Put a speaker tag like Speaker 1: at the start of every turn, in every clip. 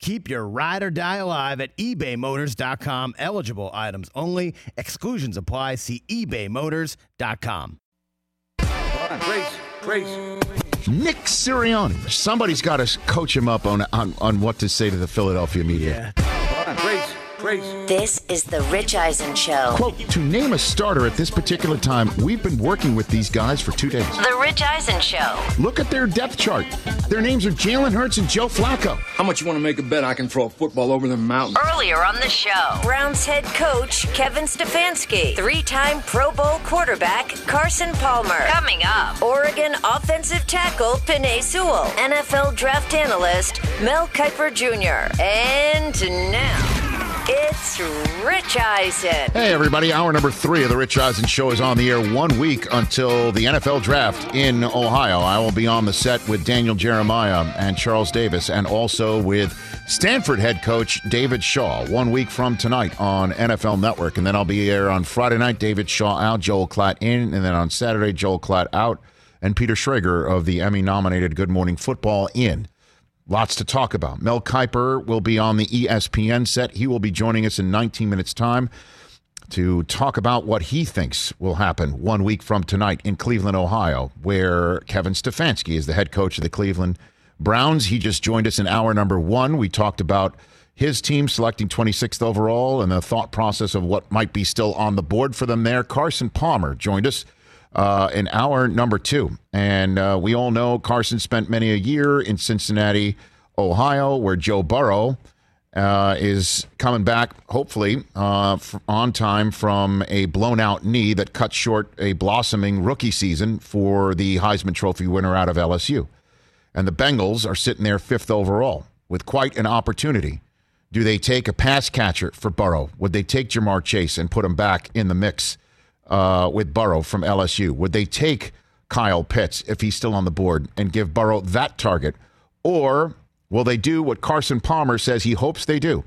Speaker 1: Keep your ride or die alive at ebaymotors.com. Eligible items only. Exclusions apply. See ebaymotors.com.
Speaker 2: Grace, Grace.
Speaker 3: Nick Sirianni. Somebody's got to coach him up on, on, on what to say to the Philadelphia media.
Speaker 2: Grace, Grace.
Speaker 4: This is the Rich Eisen Show.
Speaker 3: Quote, to name a starter at this particular time, we've been working with these guys for two days.
Speaker 4: The Rich Eisen Show.
Speaker 3: Look at their depth chart. Their names are Jalen Hurts and Joe Flacco.
Speaker 2: How much you want to make a bet I can throw a football over the mountain?
Speaker 4: Earlier on the show, Browns head coach Kevin Stefanski, three time Pro Bowl quarterback Carson Palmer. Coming up, Oregon offensive tackle Penei Sewell, NFL draft analyst Mel Kiper Jr. And now. It's Rich Eisen.
Speaker 3: Hey, everybody. Hour number three of the Rich Eisen Show is on the air one week until the NFL draft in Ohio. I will be on the set with Daniel Jeremiah and Charles Davis, and also with Stanford head coach David Shaw, one week from tonight on NFL Network. And then I'll be here on Friday night, David Shaw out, Joel Klatt in, and then on Saturday, Joel Klatt out, and Peter Schrager of the Emmy nominated Good Morning Football in. Lots to talk about. Mel Kiper will be on the ESPN set. He will be joining us in 19 minutes' time to talk about what he thinks will happen one week from tonight in Cleveland, Ohio, where Kevin Stefanski is the head coach of the Cleveland Browns. He just joined us in hour number one. We talked about his team selecting 26th overall and the thought process of what might be still on the board for them there. Carson Palmer joined us uh, in hour number two. And uh, we all know Carson spent many a year in Cincinnati, Ohio, where Joe Burrow uh, is coming back, hopefully, uh, on time from a blown out knee that cut short a blossoming rookie season for the Heisman Trophy winner out of LSU. And the Bengals are sitting there fifth overall with quite an opportunity. Do they take a pass catcher for Burrow? Would they take Ja'Marr Chase and put him back in the mix? Uh, with Burrow from LSU? Would they take Kyle Pitts if he's still on the board and give Burrow that target? Or will they do what Carson Palmer says he hopes they do?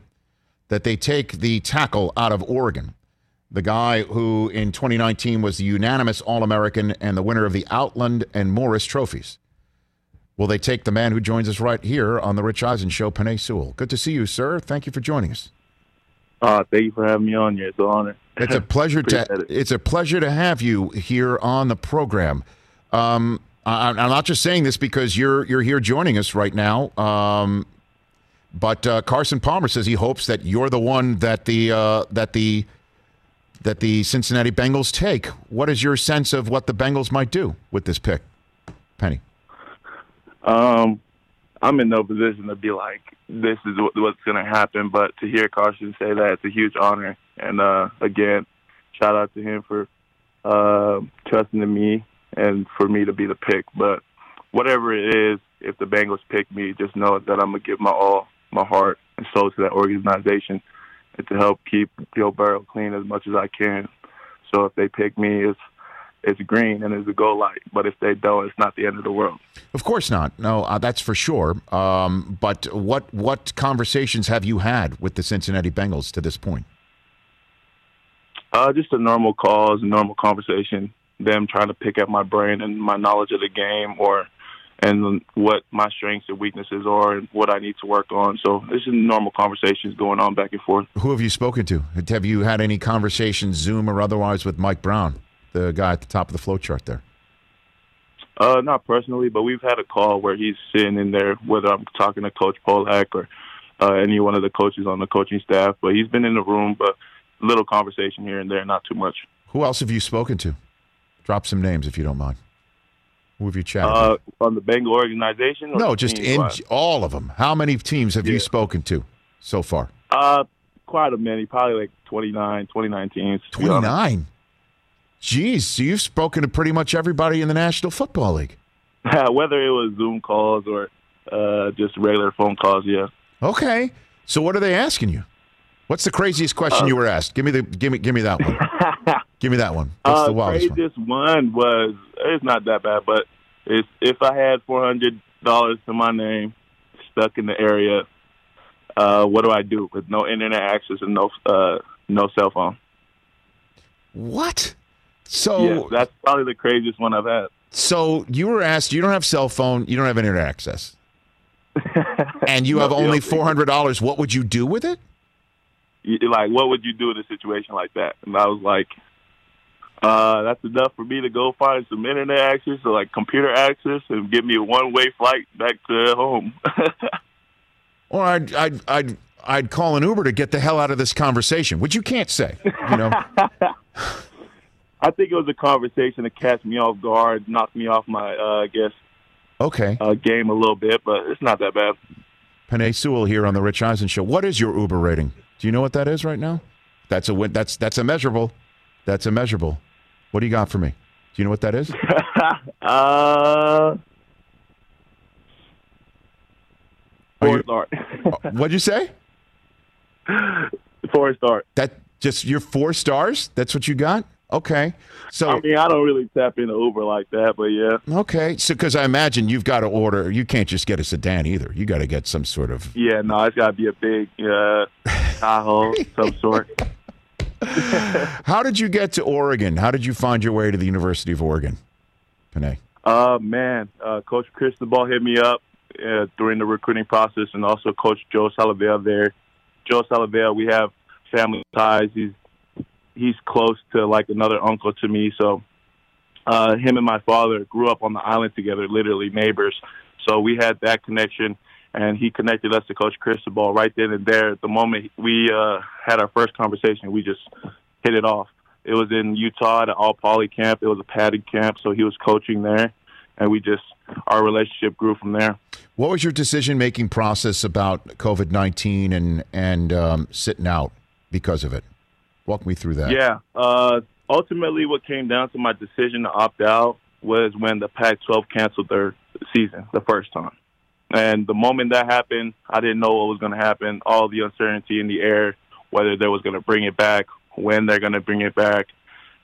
Speaker 3: That they take the tackle out of Oregon, the guy who in 2019 was the unanimous All American and the winner of the Outland and Morris trophies. Will they take the man who joins us right here on the Rich Eisen Show, Penei Sewell? Good to see you, sir. Thank you for joining us.
Speaker 5: Uh, thank you for having me on here. It's an honor.
Speaker 3: It's a pleasure to
Speaker 5: it.
Speaker 3: it's a pleasure to have you here on the program. Um, I, I'm not just saying this because you're you're here joining us right now. Um, but uh, Carson Palmer says he hopes that you're the one that the uh, that the that the Cincinnati Bengals take. What is your sense of what the Bengals might do with this pick, Penei?
Speaker 5: Um, I'm in no position to be like, this is what's going to happen. But to hear Carson say that, it's a huge honor. And uh, again, shout out to him for uh, trusting in me and for me to be the pick. But whatever it is, if the Bengals pick me, just know that I'm going to give my all, my heart and soul to that organization and to help keep Joe Burrow clean as much as I can. So if they pick me, it's it's green and it's a goal light. But if they don't, it's not the end of the world.
Speaker 3: Of course not. No, uh, that's for sure. Um, but what what conversations have you had with the Cincinnati Bengals to this point?
Speaker 5: Uh, just a normal calls, a normal conversation. Them trying to pick at my brain and my knowledge of the game, or and what my strengths and weaknesses are, and what I need to work on. So this is normal conversations going on back and forth.
Speaker 3: Who have you spoken to? Have you had any conversations, Zoom or otherwise, with Mike Brown, the guy at the top of the flow chart there?
Speaker 5: Uh, not personally, but we've had a call where he's sitting in there, whether I'm talking to Coach Pollack or uh, any one of the coaches on the coaching staff. But he's been in the room, but little conversation here and there, not too much.
Speaker 3: Who else have you spoken to? Drop some names if you don't mind. Who have you chatted
Speaker 5: Uh,
Speaker 3: with?
Speaker 5: on the Bengal organization? Or
Speaker 3: No, just in
Speaker 5: wise?
Speaker 3: all of them. How many teams have you spoken to so far?
Speaker 5: Uh, quite a many, probably like 29, 29 teams. to be honest.
Speaker 3: 29. Jeez, so you've spoken to pretty much everybody in the National Football League.
Speaker 5: Whether it was Zoom calls or uh, just regular phone calls, yeah.
Speaker 3: Okay. So what are they asking you? What's the craziest question you were asked? Give me the give me give me that one. give me that one. What's
Speaker 5: uh,
Speaker 3: the wildest one?
Speaker 5: craziest one? was it's not that bad, but it's if I had four hundred dollars to my name stuck in the area, uh, what do I do with no internet access and no uh, no cell phone?
Speaker 3: What? So
Speaker 5: yeah, that's probably the craziest one I've had.
Speaker 3: so you were asked. You don't have cell phone. You don't have internet access, and you have only four hundred dollars. What would you do with it?
Speaker 5: Like, what would you do in a situation like that? And I was like, uh, that's enough for me to go find some internet access or like computer access and give me a one way flight back to home.
Speaker 3: Or I'd I'd I'd I'd call an Uber to get the hell out of this conversation, which you can't say. You know.
Speaker 5: I think it was a conversation to catch me off guard, knock me off my, uh, I guess,
Speaker 3: Okay.
Speaker 5: uh, game a little bit, but it's not that bad.
Speaker 3: Penei Sewell here on the Rich Eisen Show. What is your Uber rating? Do you know what that is right now? That's a win- that's that's a measurable. That's a measurable. What do you got for me? Do you know what that is?
Speaker 5: Uh, four
Speaker 3: you-
Speaker 5: star.
Speaker 3: What'd you say?
Speaker 5: four star.
Speaker 3: That just your four stars? That's what you got? Okay. So
Speaker 5: I mean, I don't really tap into Uber like that, but yeah.
Speaker 3: okay. So because I imagine you've got to order. You can't just get a sedan either. You got to get some sort of.
Speaker 5: Yeah, no, it's got to be a big uh, Tahoe, some sort.
Speaker 3: How did you get to Oregon? How did you find your way to the University of Oregon, Penei?
Speaker 5: Uh, man, uh, Coach Cristobal hit me up uh, during the recruiting process, and also Coach Joe Salavea there. Joe Salavea, we have family ties. He's he's close to like another uncle to me. So, uh, him and my father grew up on the island together, literally neighbors. So we had that connection, and he connected us to Coach Cristobal right then and there. The moment we uh, had our first conversation, we just hit it off. It was in Utah at all poly camp. It was a padded camp, so he was coaching there, and we just our relationship grew from there.
Speaker 3: What was your decision making process about COVID nineteen and and um, sitting out because of it? Walk me through that.
Speaker 5: Yeah. Uh, ultimately, what came down to my decision to opt out was when the Pac-12 canceled their season the first time. And the moment that happened, I didn't know what was going to happen. All the uncertainty in the air, whether they was going to bring it back, when they're going to bring it back.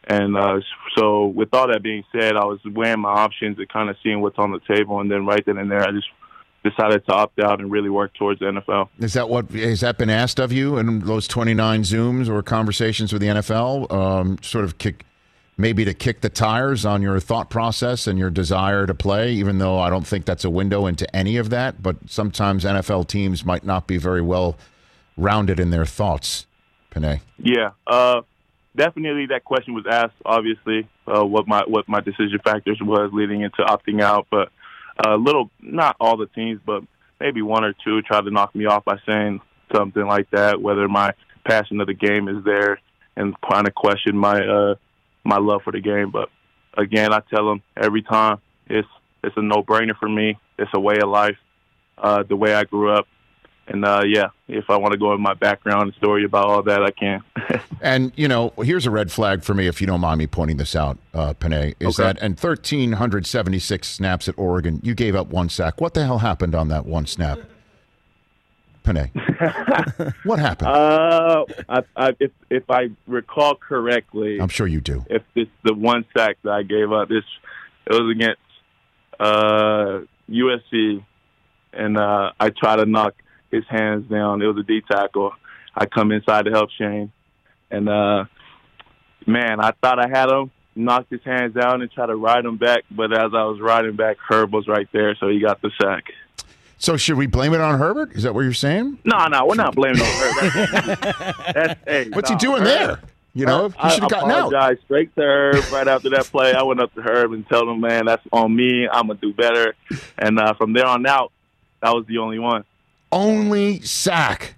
Speaker 5: And uh, so, with all that being said, I was weighing my options and kind of seeing what's on the table. And then right then and there, I just decided to opt out and really work towards the NFL.
Speaker 3: Is that what has that been asked of you in those twenty nine zooms or conversations with the NFL? Um, sort of kick, maybe to kick the tires on your thought process and your desire to play. Even though I don't think that's a window into any of that, but sometimes NFL teams might not be very well rounded in their thoughts. Penei.
Speaker 5: Yeah, uh, definitely that question was asked. Obviously, uh, what my what my decision factors was leading into opting out, but a little, not all the teams, but maybe one or two tried to knock me off by saying something like that. Whether my passion of the game is there, and kind of question my uh, my love for the game. But again, I tell them every time it's it's a no brainer for me. It's a way of life, uh, the way I grew up. And uh, yeah, if I want to go in my background and story about all that, I can.
Speaker 3: And you know, here's a red flag for me, if you don't mind me pointing this out, uh, Penei, is
Speaker 5: Okay.
Speaker 3: that in 1,376 snaps at Oregon, you gave up one sack. What the hell happened on that one snap, Penei? what happened?
Speaker 5: Uh, I, I, if if I recall correctly,
Speaker 3: I'm sure you do.
Speaker 5: if it's the one sack that I gave up, this it was against uh, USC, and uh, I try to knock his hands down. It was a D tackle. I come inside to help Shane, and uh, man, I thought I had him. Knocked his hands down and tried to ride him back, but as I was riding back, Herb was right there, so he got the sack.
Speaker 3: So should we blame it on Herbert? Is that what you're saying?
Speaker 5: No, no, we're not blaming on Herb. That's, that's, hey,
Speaker 3: What's
Speaker 5: no,
Speaker 3: he doing
Speaker 5: Herb-
Speaker 3: there? You know, he should have gotten
Speaker 5: I
Speaker 3: out.
Speaker 5: apologized straight to Herb right after that play. I went up to Herb and told him, "Man, that's on me. I'm gonna do better." And uh, from there on out, that was the only one.
Speaker 3: Only sack.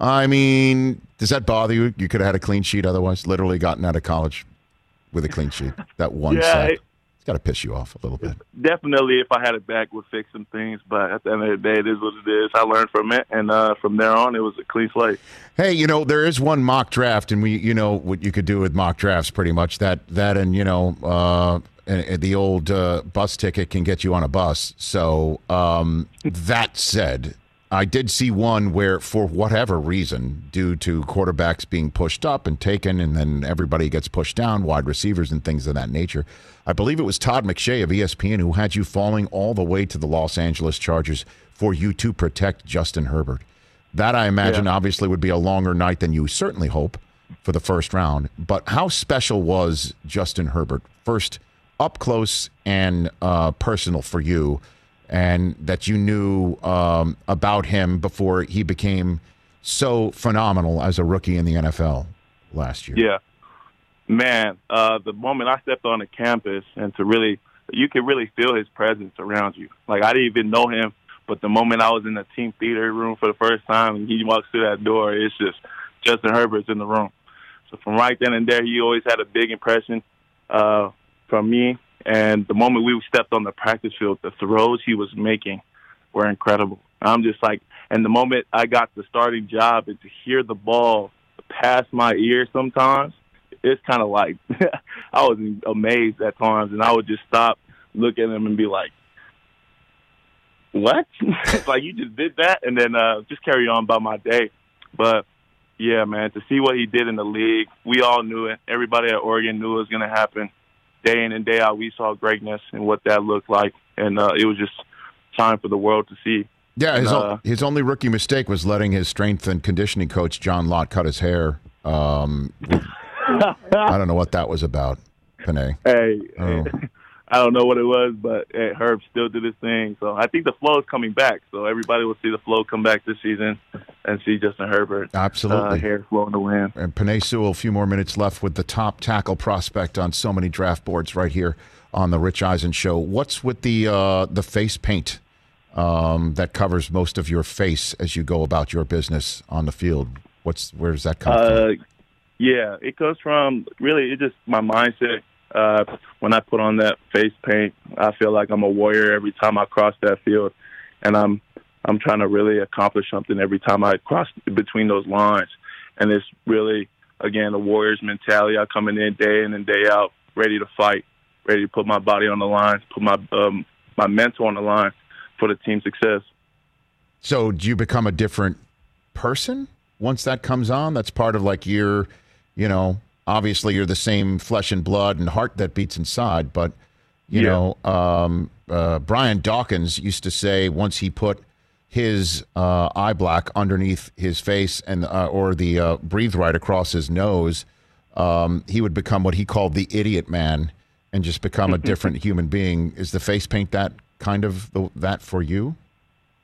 Speaker 3: I mean, does that bother you? You could have had a clean sheet otherwise. Literally gotten out of college with a clean sheet. That one
Speaker 5: Yeah,
Speaker 3: sack.
Speaker 5: it-
Speaker 3: It's got to piss you off a little bit.
Speaker 5: Definitely, if I had it back, would fix some things. But at the end of the day, it is what it is. I learned from it, and uh, from there on, it was a clean slate.
Speaker 3: Hey, you know there is one mock draft, and we, you know, what you could do with mock drafts, pretty much that that, and you know, uh, and the old uh, bus ticket can get you on a bus. So um, that said, I did see one where, for whatever reason, due to quarterbacks being pushed up and taken, and then everybody gets pushed down, wide receivers and things of that nature. I believe it was Todd McShay of ESPN who had you falling all the way to the Los Angeles Chargers for you to protect Justin Herbert. That I imagine
Speaker 5: Yeah.
Speaker 3: obviously would be a longer night than you certainly hope for the first round. But how special was Justin Herbert? First, up close and uh, personal for you, and that you knew um, about him before he became so phenomenal as a rookie in the NFL last year.
Speaker 5: Yeah, man. Uh, the moment I stepped on the campus, and to really, you could really feel his presence around you. Like I didn't even know him, but the moment I was in the team theater room for the first time, and he walks through that door, it's just Justin Herbert's in the room. So from right then and there, he always had a big impression uh, from me. And the moment we stepped on the practice field, the throws he was making were incredible. I'm just like, and the moment I got the starting job and to hear the ball pass my ear sometimes, it's kind of like I was amazed at times, and I would just stop, look at him, and be like, "What? like you just did that?" And then uh, just carry on by my day. But yeah, man, to see what he did in the league, we all knew it. Everybody at Oregon knew it was going to happen. Day in and day out, we saw greatness and what that looked like, and uh, it was just time for the world to see.
Speaker 3: Yeah, his,
Speaker 5: Uh,
Speaker 3: his only rookie mistake was letting his strength and conditioning coach John Lott cut his hair. Um, I don't know what that was about, Penei.
Speaker 5: Hey,
Speaker 3: Oh.
Speaker 5: I don't know what it was, but Herb still did his thing. So I think the flow is coming back. So everybody will see the flow come back this season and see Justin Herbert uh,
Speaker 3: Absolutely.
Speaker 5: hair flowing the wind.
Speaker 3: And Penei Sewell, a few more minutes left with the top tackle prospect on so many draft boards right here on the Rich Eisen Show. What's with the uh, the face paint um, that covers most of your face as you go about your business on the field? What's where does that come from?
Speaker 5: Uh, yeah, it comes from really it's just my mindset. Uh, when I put on that face paint, I feel like I'm a warrior every time I cross that field, and I'm I'm trying to really accomplish something every time I cross between those lines. And it's really again a warrior's mentality. I coming in day in and day out, ready to fight, ready to put my body on the line, put my um, my mental on the line for the team success.
Speaker 3: So do you become a different person once that comes on? That's part of like your, you know, obviously you're the same flesh and blood and heart that beats inside, but you
Speaker 5: Yeah.
Speaker 3: know, um, uh, Brian Dawkins used to say once he put his uh, eye black underneath his face and uh, or the uh, breathe right across his nose, um, he would become what he called the idiot man and just become a different human being. Is the face paint that kind of the, that for you,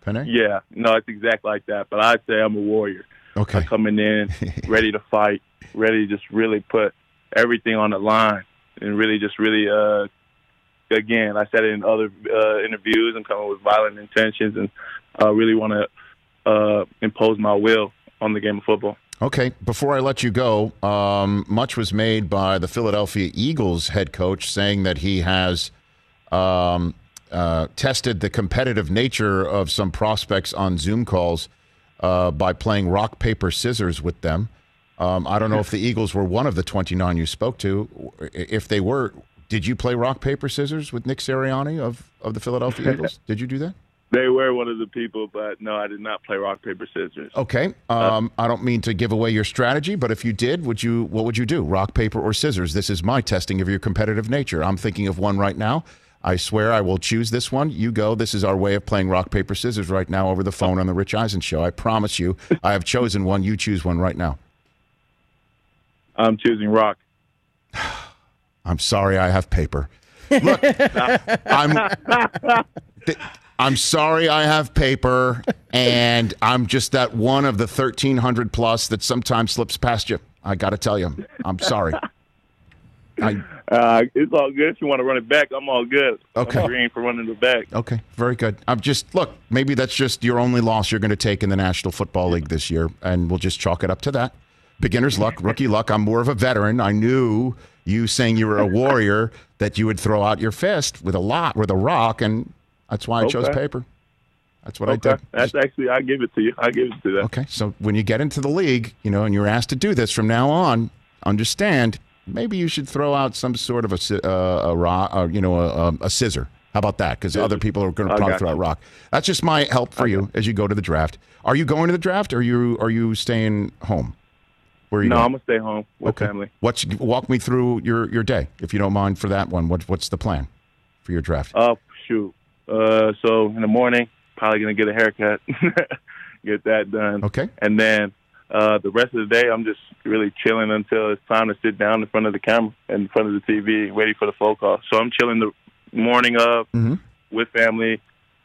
Speaker 3: Penei?
Speaker 5: Yeah, no, it's exactly like that. But I'd say I'm a warrior.
Speaker 3: Okay.
Speaker 5: I'm coming in ready to fight, ready to just really put everything on the line, and really just really, uh, again, I said it in other uh, interviews. I'm coming with violent intentions, and I really want to uh, impose my will on the game of football.
Speaker 3: Okay, before I let you go, um, much was made by the Philadelphia Eagles head coach saying that he has um, uh, tested the competitive nature of some prospects on Zoom calls uh, by playing rock, paper, scissors with them. Um, I don't know if the Eagles were one of the 29 you spoke to. If they were, did you play rock, paper, scissors with Nick Sirianni of, of the Philadelphia Eagles? Did you do that?
Speaker 5: They were one of the people, but no, I did not play rock paper scissors.
Speaker 3: Okay. Um, I don't mean to give away your strategy, but if you did, would you? What would you do? Rock, paper, or scissors? This is my testing of your competitive nature. I'm thinking of one right now. I swear I will choose this one. You go. This is our way of playing rock, paper, scissors right now over the phone on the Rich Eisen show. I promise you, I have chosen one. You choose one right now.
Speaker 5: I'm choosing rock.
Speaker 3: I'm sorry, I have paper. Look, I'm. th- I'm sorry I have paper, and I'm just that one of the 1,300 plus that sometimes slips past you. I got to tell you, I'm sorry. I,
Speaker 5: Uh, it's all good. If you want to run it back, I'm all good.
Speaker 3: Okay.
Speaker 5: I'm green for running it back.
Speaker 3: okay, very good. I'm just look. Maybe that's just your only loss you're going to take in the National Football League this year, and we'll just chalk it up to that. Beginner's luck, rookie luck. I'm more of a veteran. I knew you saying you were a warrior that you would throw out your fist with a lot with a rock, and that's why I chose paper. That's what I did.
Speaker 5: that's actually I give it to you. I give it to that.
Speaker 3: Okay, so when you get into the league, you know, and you're asked to do this from now on, understand maybe you should throw out some sort of a uh, a rock, uh, you know, a, a, a scissor How about that? Because other people are going to probably throw out rock. That's just my help for you as you go to the draft. Are you going to the draft? Or are you are you staying home? Where are you
Speaker 5: No,
Speaker 3: going?
Speaker 5: I'm gonna stay home with family.
Speaker 3: What's walk me through your your day if you don't mind for that one. What what's the plan for your draft?
Speaker 5: Oh shoot. Uh, so in the morning, probably gonna get a haircut, get that done.
Speaker 3: Okay.
Speaker 5: And then uh, the rest of the day, I'm just really chilling until it's time to sit down in front of the camera, and in front of the TV, waiting for the phone call. So I'm chilling the morning of
Speaker 3: Mhm.
Speaker 5: with family,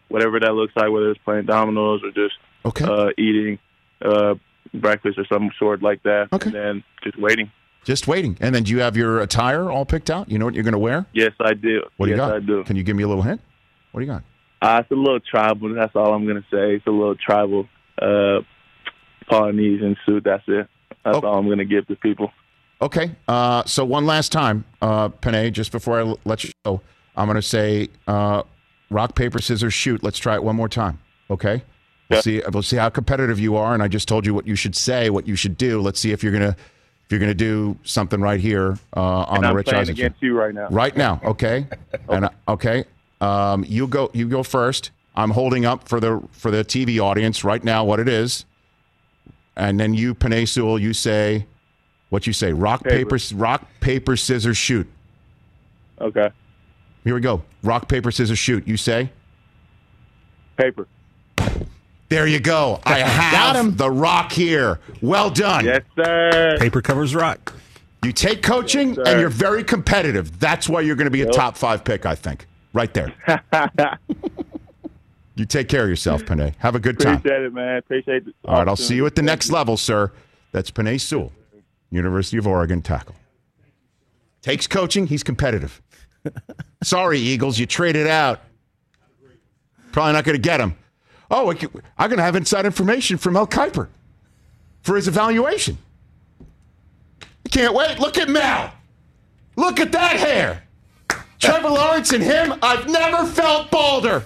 Speaker 5: whatever that looks like, whether it's playing dominoes or just
Speaker 3: Okay.
Speaker 5: uh, eating uh, breakfast or some sort like that.
Speaker 3: Okay.
Speaker 5: And then just waiting.
Speaker 3: Just waiting. And then do you have your attire all picked out? You know what you're going to wear?
Speaker 5: Yes, I do.
Speaker 3: What do
Speaker 5: yes,
Speaker 3: you got?
Speaker 5: I do.
Speaker 3: Can you give me a little hint? What do you got?
Speaker 5: Uh, it's a little tribal. That's all I'm gonna say. It's a little tribal uh, Polynesian suit. That's it. That's
Speaker 3: Oh.
Speaker 5: all I'm gonna give to people.
Speaker 3: Okay. Uh, so one last time, uh, Penei, just before I l- let you go, I'm going to say uh, rock paper scissors shoot. Let's try it one more time. Okay. We'll
Speaker 5: Yeah.
Speaker 3: see. We'll see how competitive you are. And I just told you what you should say, what you should do. Let's see if you're gonna if you're gonna do something right here uh, on
Speaker 5: And
Speaker 3: the
Speaker 5: I'm
Speaker 3: Rich Eisen show.
Speaker 5: against you right now.
Speaker 3: Right now, okay? And uh, okay, um, you go. You go first. I'm holding up for the for the TV audience right now what it is, and then you, Penei Sewell, you say what you say. Rock paper,
Speaker 5: Paper.
Speaker 3: rock paper scissors shoot.
Speaker 5: Okay.
Speaker 3: Here we go. Rock paper scissors shoot. You say.
Speaker 5: Paper.
Speaker 3: There you go. I have the rock here. Well done.
Speaker 5: Yes, sir.
Speaker 6: Paper covers rock.
Speaker 3: You take coaching
Speaker 5: Yes,
Speaker 3: and you're very competitive. That's why you're going to be a top five pick, I think. Right there. you take care of yourself, Penei. Have a good time.
Speaker 5: Appreciate it, man. Appreciate it.
Speaker 3: All right, I'll see you at the next level, sir. That's Penei Sewell, University of Oregon tackle. Takes coaching, he's competitive. Sorry, Eagles, you traded out. Probably not going to get him. Oh, I'm going to have inside information from Mel Kiper for his evaluation. I can't wait. Look at Mel. Look at that hair. Trevor Lawrence and him, I've never felt balder.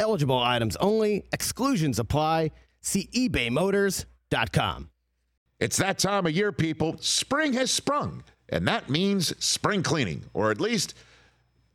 Speaker 1: Eligible items only, exclusions apply. See ebaymotors.com.
Speaker 3: It's that time of year, people. Spring has sprung, and that means spring cleaning, or at least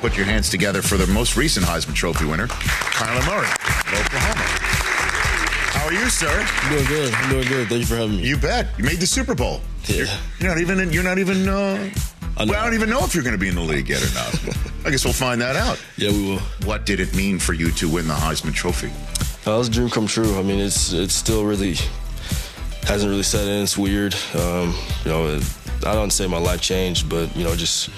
Speaker 3: Put your hands together for the most recent Heisman Trophy winner, Kyler Murray of Oklahoma. How are you, sir?
Speaker 7: I'm doing good. I'm doing good. Thank you for having me.
Speaker 3: You bet. You made the Super Bowl.
Speaker 7: Yeah.
Speaker 3: You're, you're not even. You're not even. Uh,
Speaker 7: I
Speaker 3: well, I don't even know if you're going to be in the league yet or not. I guess we'll find that out.
Speaker 7: Yeah, we will.
Speaker 3: What did it mean for you to win the Heisman Trophy?
Speaker 7: Uh, that was a dream come true. I mean, it's it's still really hasn't really set in. It's weird. Um, you know, it, I don't say my life changed, but you know, just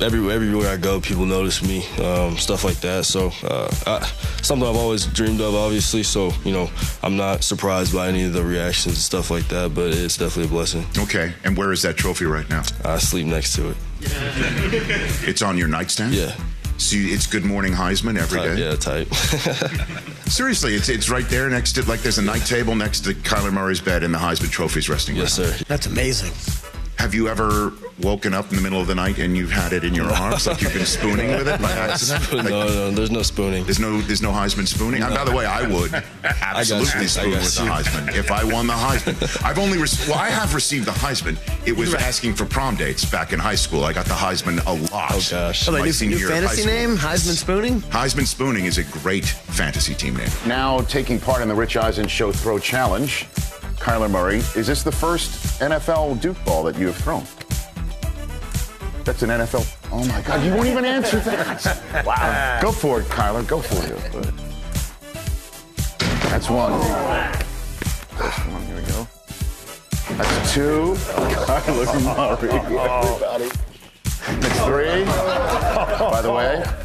Speaker 7: everywhere, everywhere I go, people notice me, um, stuff like that. So, uh, I, something I've always dreamed of, obviously. So, you know, I'm not surprised by any of the reactions and stuff like that, but it's definitely a blessing.
Speaker 3: Okay, and where is that trophy right now?
Speaker 7: I sleep next to it.
Speaker 3: It's on your nightstand.
Speaker 7: Yeah.
Speaker 3: So you- it's Good Morning Heisman every
Speaker 7: Type,
Speaker 3: day.
Speaker 7: yeah, type.
Speaker 3: Seriously, it's it's right there next to like there's a night table next to Kyler Murray's bed, and the Heisman Trophy's resting.
Speaker 7: yes,
Speaker 3: right on.
Speaker 7: sir.
Speaker 1: That's amazing.
Speaker 3: Have you ever woken up in the middle of the night and you've had it in your arms, like you've been spooning with it by accident?
Speaker 7: no,
Speaker 3: Like,
Speaker 7: no, there's no spooning.
Speaker 3: There's no there's no Heisman spooning. And by the way, I would absolutely
Speaker 7: you. I
Speaker 3: spoon with the. Heisman if I won the Heisman. I've only rec- well, I have received the Heisman. It was asking for prom dates back in high school. I got the Heisman a lot.
Speaker 7: Oh, gosh.
Speaker 1: Oh,
Speaker 3: My
Speaker 1: like new,
Speaker 3: senior
Speaker 1: new
Speaker 3: year of high
Speaker 1: fantasy
Speaker 3: school.
Speaker 1: name? Heisman Spooning?
Speaker 3: Heisman Spooning is a great fantasy team name. Now taking part in the Rich Eisen Show Throw Challenge, Kyler Murray. Is this the first NFL Duke ball that you have thrown? That's an NFL. Oh my God! You won't even answer that. Wow. Go for it, Kyler. Go for it. That's one. First one. Here we go. That's two. Kyler Murray. Oh. Everybody. That's three. By the way.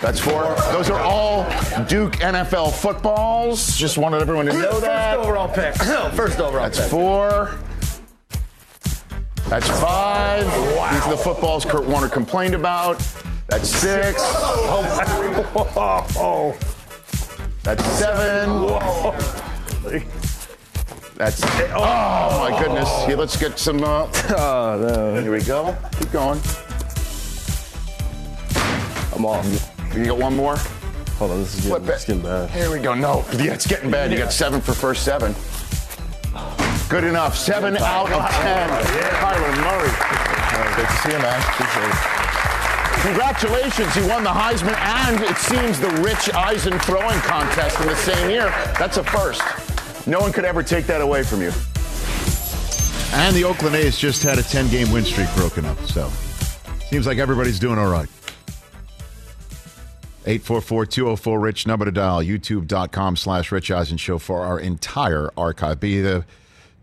Speaker 3: That's four. Those are all Duke NFL footballs. Just wanted everyone to know that.
Speaker 1: First overall pick. First overall pick.
Speaker 3: That's four. That's five. Wow. These are the footballs Kurt Warner complained about. That's six. Oh, That's seven. Whoa. That's oh my goodness. Here, let's get some. Uh,
Speaker 7: Oh, no.
Speaker 3: here we go. Keep going.
Speaker 7: I'm off.
Speaker 3: You got one more.
Speaker 7: Hold on, this is getting, getting bad.
Speaker 3: Here we go. No, yeah, it's getting bad. You got seven for first seven. Good enough. Seven out of ten. Kyler Murray. Good to see you, man. Appreciate it. Congratulations, you won the Heisman and it seems the Rich Eisen throwing contest in the same year. That's a first. No one could ever take that away from you. And the Oakland A's just had a 10 game win streak broken up, so seems like everybody's doing all right. 844-204-RICH, number to dial, youtube.com slash Rich Eisen Show for our entire archive. Be the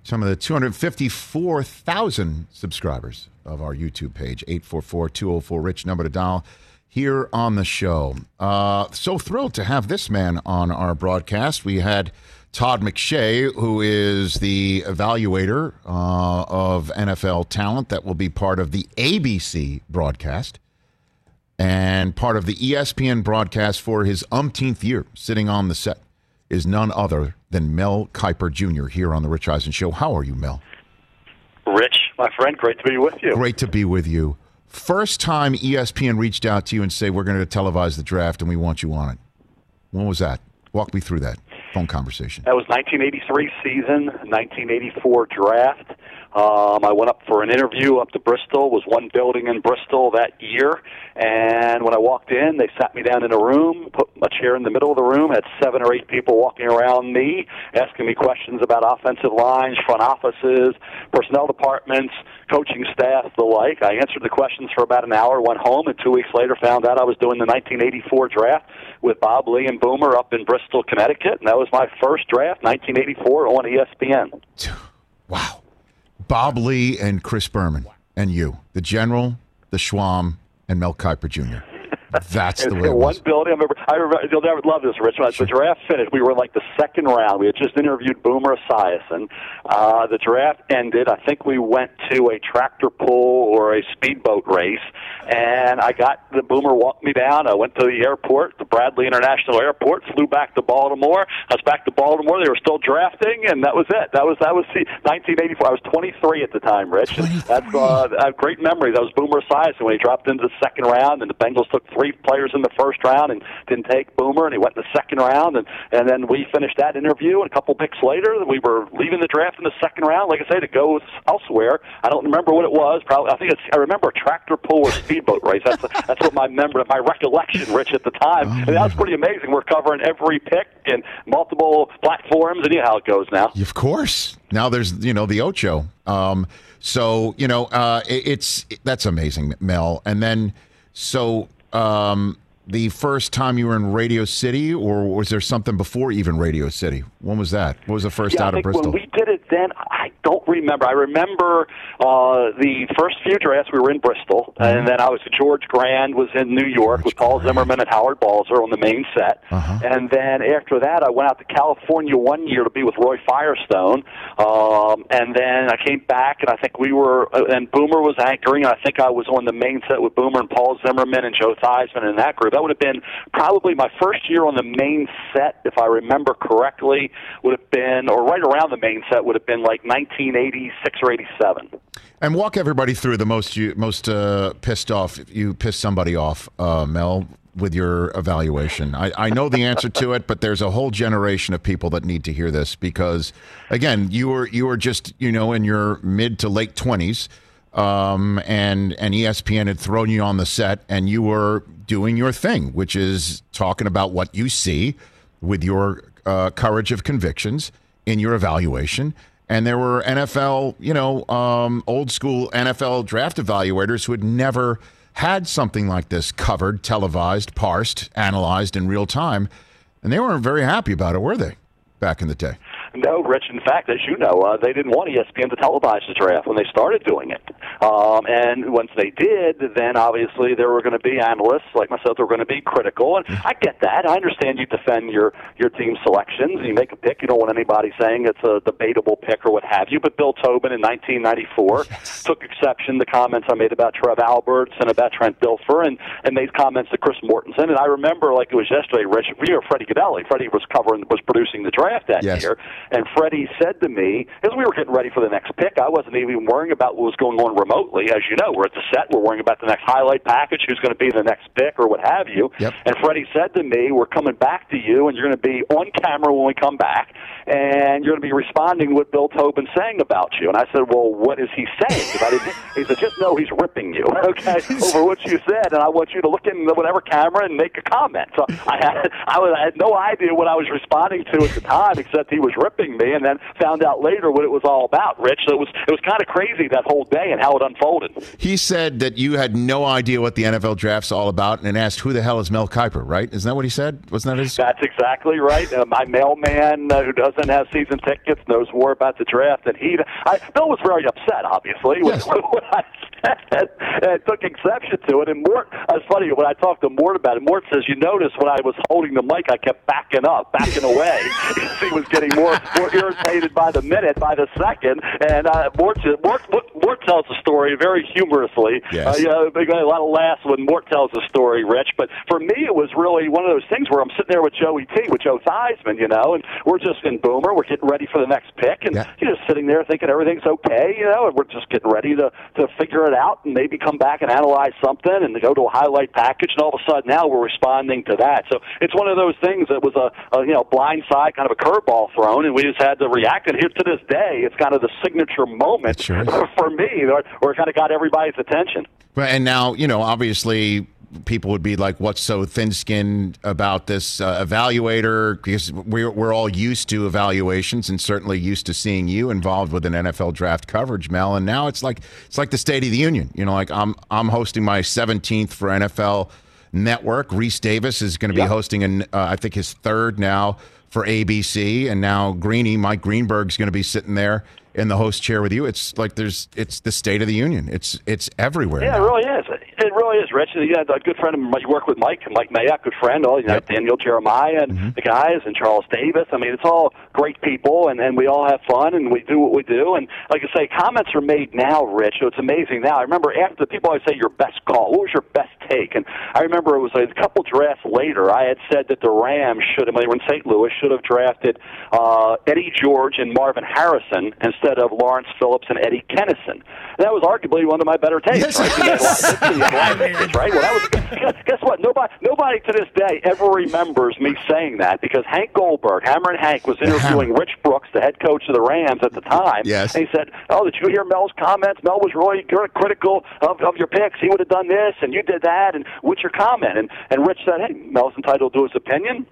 Speaker 3: some of the 254,000 subscribers of our YouTube page, 844-204-RICH, number to dial, here on the show. Uh, so thrilled to have this man on our broadcast. We had Todd McShay, who is the evaluator uh, of NFL talent that will be part of the ABC broadcast and part of the ESPN broadcast for his umpteenth year sitting on the set is none other than Mel Kiper Jr. here on the Rich Eisen Show. How are you, Mel?
Speaker 6: Rich, my friend, great to be with you.
Speaker 3: Great to be with you. First time ESPN reached out to you and say, we're going to televise the draft and we want you on it. When was that? Walk me through that phone conversation.
Speaker 6: That was 1983 season, 1984 draft. Um, I went up for an interview up to Bristol. Was one building in Bristol that year, and when I walked in, they sat me down in a room, put a chair in the middle of the room, had seven or eight people walking around me, asking me questions about offensive lines, front offices, personnel departments, coaching staff, the like. I answered the questions for about an hour, went home, and two weeks later found out I was doing the 1984 draft with Bob Ley and Boomer up in Bristol, Connecticut, and that was my first draft, 1984, on ESPN.
Speaker 3: Wow. Bob Ley and Chris Berman and you, the General, the Schwam, and Mel Kiper Jr. That's the way it
Speaker 6: one
Speaker 3: was.
Speaker 6: building. I remember. I remember. You'll never love this, Rich. When the draft finished, we were like the second round. We had just interviewed Boomer Esiason. Uh, the draft ended. I think we went to a tractor pull or a speedboat race, and I got the Boomer walked me down. I went to the airport, the Bradley International Airport, flew back to Baltimore. I was back to Baltimore. They were still drafting, and that was it. That was that was the 1984. I was 23 at the time, Rich. That's uh, I have great memories. That was Boomer Esiason when he dropped into the second round, and the Bengals took three players in the first round and didn't take Boomer, and he went in the second round, and and then we finished that interview, and a couple picks later, we were leaving the draft in the second round, like I say, to go elsewhere. I don't remember what it was. Probably, I think it's. I remember a tractor pull or speedboat race. That's that's what my memory, my recollection, Rich, at the time, and that was pretty amazing. We're covering every pick and multiple platforms, and you know how it goes now.
Speaker 3: Of course. Now there's you know the Ocho. Um, so you know uh, it, it's that's amazing, Mel. And then so um, the first time you were in Radio City, or was there something before even Radio City? When was that? What was the first
Speaker 6: yeah,
Speaker 3: out
Speaker 6: I
Speaker 3: of
Speaker 6: think
Speaker 3: Bristol?
Speaker 6: When we did it then, I don't remember. I remember uh, the first few drafts we were in Bristol,
Speaker 3: Mm-hmm.
Speaker 6: and then I was George Grande was in New York with Paul Zimmerman and Howard Balzer on the main set,
Speaker 3: Uh-huh.
Speaker 6: and then after that, I went out to California one year to be with Roy Firestone, um, and then I came back, and I think we were, uh, and Boomer was anchoring, and I think I was on the main set with Boomer and Paul Zimmerman and Joe Theismann and that group. That would have been probably my first year on the main set, if I remember correctly, would have been, or right around the main set, would have been like 1986 or 87.
Speaker 3: And walk everybody through the most you most uh, pissed off. You pissed somebody off, uh, Mel, with your evaluation. I, I know the answer to it, but there's a whole generation of people that need to hear this because, again, you were you were just you know in your mid to late twenties, um, and and ESPN had thrown you on the set, and you were doing your thing, which is talking about what you see with your uh, courage of convictions in your evaluation. And there were NFL, you know, um, old school NFL draft evaluators who had never had something like this covered, televised, parsed, analyzed in real time. And they weren't very happy about it, were they, back in the day?
Speaker 6: No, Rich. In fact, as you know, uh, they didn't want ESPN to televise the draft when they started doing it. Um, and once they did, then obviously there were going to be analysts like myself that were going to be critical. And I get that. I understand you defend your your team selections. You make a pick. You don't want anybody saying it's a debatable pick or what have you. But Bill Tobin in 1994 took exception to the comments I made about Trev Alberts and about Trent Dilfer, and and made comments to Chris Mortensen. And I remember like it was yesterday, Rich. We were Freddie Gaudelli. Freddie was covering was producing the draft that
Speaker 3: Yes.
Speaker 6: year. And Freddie said to me, as we were getting ready for the next pick, I wasn't even worrying about what was going on remotely. As you know, we're at the set, we're worrying about the next highlight package, who's going to be the next pick or what have you.
Speaker 3: Yep.
Speaker 6: And Freddie said to me, We're coming back to you, and you're going to be on camera when we come back, and you're going to be responding to what Bill Tobin's saying about you. And I said, Well, what is he saying? He said, Just know he's ripping you, okay, over what you said, and I want you to look in whatever camera and make a comment. So I had, I, was, I had no idea what I was responding to at the time, except he was ripping me, and then found out later what it was all about, Rich. So it was, it was kind of crazy that whole day and how it unfolded.
Speaker 3: He said that you had no idea what the NFL draft's all about and asked, Who the hell is Mel Kiper, right? Isn't that what he said? Wasn't that his?
Speaker 6: That's exactly right. Uh, my mailman uh, who doesn't have season tickets knows more about the draft than he. I, Bill was very upset, obviously, with
Speaker 3: Yes.
Speaker 6: what I said, and took exception to it. And Mort, it's funny when I talked to Mort about it. Mort says, "You notice when I was holding the mic, I kept backing up, backing away, because he was getting more more irritated by the minute, by the second." And uh, Mort, Mort, Mort, Mort tells the story very humorously.
Speaker 3: Yes.
Speaker 6: Uh, you know, a lot of laughs when Mort tells the story, Rich. But for me, it was really one of those things where I'm sitting there with Joey T, with Joe Theismann, you know, and we're just in Boomer. We're getting ready for the next pick, and
Speaker 3: Yeah.
Speaker 6: you're just sitting there thinking everything's okay, you know, and we're just getting ready to to figure it out and maybe come back and analyze something and to go to a highlight package. And all of a sudden, now we're responding to that. So it's one of those things that was a, a you know blind side, kind of a curveball thrown, and we just had to react. And here to this day, it's kind of the signature moment
Speaker 3: sure
Speaker 6: for me, where, where it kind of got everybody's attention.
Speaker 3: And now, you know, obviously people would be like, what's so thin skinned about this uh, evaluator? Because we're, we're all used to evaluations and certainly used to seeing you involved with an NFL draft coverage, Mel. And now it's like it's like the State of the Union. You know, like I'm I'm hosting my 17th for NFL Network. Rece Davis is going to be
Speaker 6: Yeah.
Speaker 3: hosting, an, uh, I think, his third now for ABC. And now Greeny, Mike Greenberg's going to be sitting there in the host chair with you. It's like there's it's the State of the Union. It's it's everywhere.
Speaker 6: Yeah, it really is. It really is, Rich. You had a good friend of mine. You work with Mike, and Mike Mayock, good friend. All you know,
Speaker 3: Yep.
Speaker 6: Daniel Jeremiah and
Speaker 3: Mm-hmm.
Speaker 6: the guys, and Charles Davis. I mean, it's all great people, and and we all have fun, and we do what we do. And like I say, comments are made now, Rich. So it's amazing now. I remember after people always say your best call. What was your best take? And I remember it was a couple drafts later. I had said that the Rams should, have, when they were in St. Louis, should have drafted uh, Eddie George and Marvin Harrison instead of Lawrence Phillips and Eddie Kennison. That was arguably one of my better takes.
Speaker 3: Yes,
Speaker 6: right? He had a lot of history, he had a lot of history, right? Well, that was guess, guess what? Nobody, nobody to this day ever remembers me saying that because Hank Goldberg, Hammer and Hank, was interviewing Rich Brooks, the head coach of the Rams at the time.
Speaker 3: Yes.
Speaker 6: And he said, "Oh, did you hear Mel's comments? Mel was really cr- critical of, of your picks. He would have done this, and you did that. And what's your comment?" And and Rich said, "Hey, Mel's entitled to his opinion."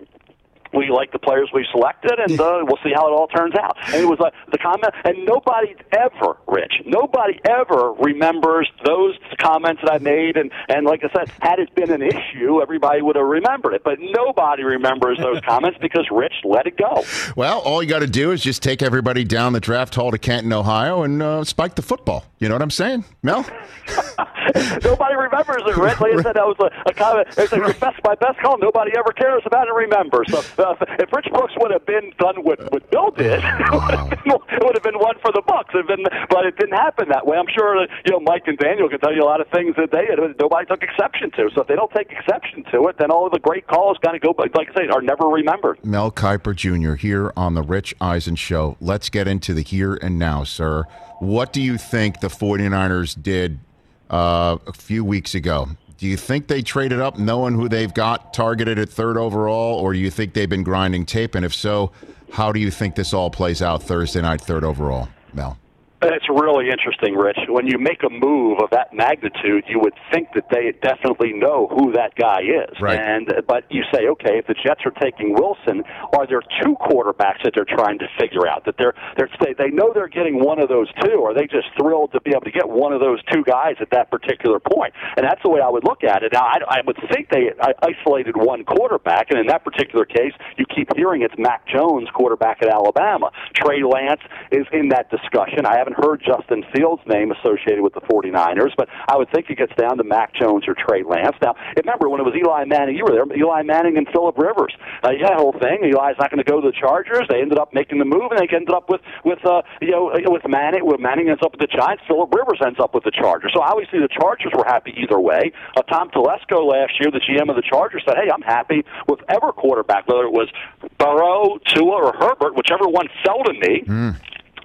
Speaker 6: We like the players we selected, and uh, we'll see how it all turns out. And it was like the comment, and nobody ever, Rich, nobody ever remembers those comments that I made. And and like I said, had it been an issue, everybody would have remembered it. But nobody remembers those comments because Rich let it go.
Speaker 3: Well, all you got to do is just take everybody down the draft hall to Canton, Ohio, and uh, spike the football. You know what I'm saying, Mel?
Speaker 6: nobody remembers it, Rich. Like I said, that was a, a comment. It's like your best, my best call. Nobody ever cares about it and remembers. So uh, if Rich Brooks would have been done what, what Bill did, it would, have been, it would have been one for the Bucks. It been, but it didn't happen that way. I'm sure that, you know Mike and Daniel can tell you a lot of things that they nobody took exception to. So if they don't take exception to it, then all of the great calls kind of go, like I say, are never remembered.
Speaker 3: Mel Kiper Jr. here on the Rich Eisen Show. Let's get into the here and now, sir. What do you think the 49ers did uh, a few weeks ago? Do you think they traded up knowing who they've got targeted at third overall, or do you think they've been grinding tape? And if so, how do you think this all plays out Thursday night, third overall, Mel?
Speaker 6: And it's really interesting, Rich. When you make a move of that magnitude, you would think that they definitely know who that guy is.
Speaker 3: Right.
Speaker 6: And uh, but you say, okay, if the Jets are taking Wilson, are there two quarterbacks that they're trying to figure out? That they're they're they, they know they're getting one of those two. Are they just thrilled to be able to get one of those two guys at that particular point? And that's the way I would look at it. Now, I, I would think they isolated one quarterback, and in that particular case, you keep hearing it's Mac Jones, quarterback at Alabama. Trey Lance is in that discussion. I haven't heard Justin Fields' name associated with the 49ers, but I would think it gets down to Mac Jones or Trey Lance. Now, remember when it was Eli Manning, you were there, Eli Manning and Philip Rivers. Uh, yeah, the whole thing. Eli's not going to go to the Chargers. They ended up making the move, and they ended up with with uh, you know with Manning. With Manning ends up with the Giants. Philip Rivers ends up with the Chargers. So obviously the Chargers were happy either way. Uh, Tom Telesco last year, the GM of the Chargers, said, "Hey, I'm happy with ever quarterback, whether it was Burrow, Tua, or Herbert, whichever one fell to me." Mm.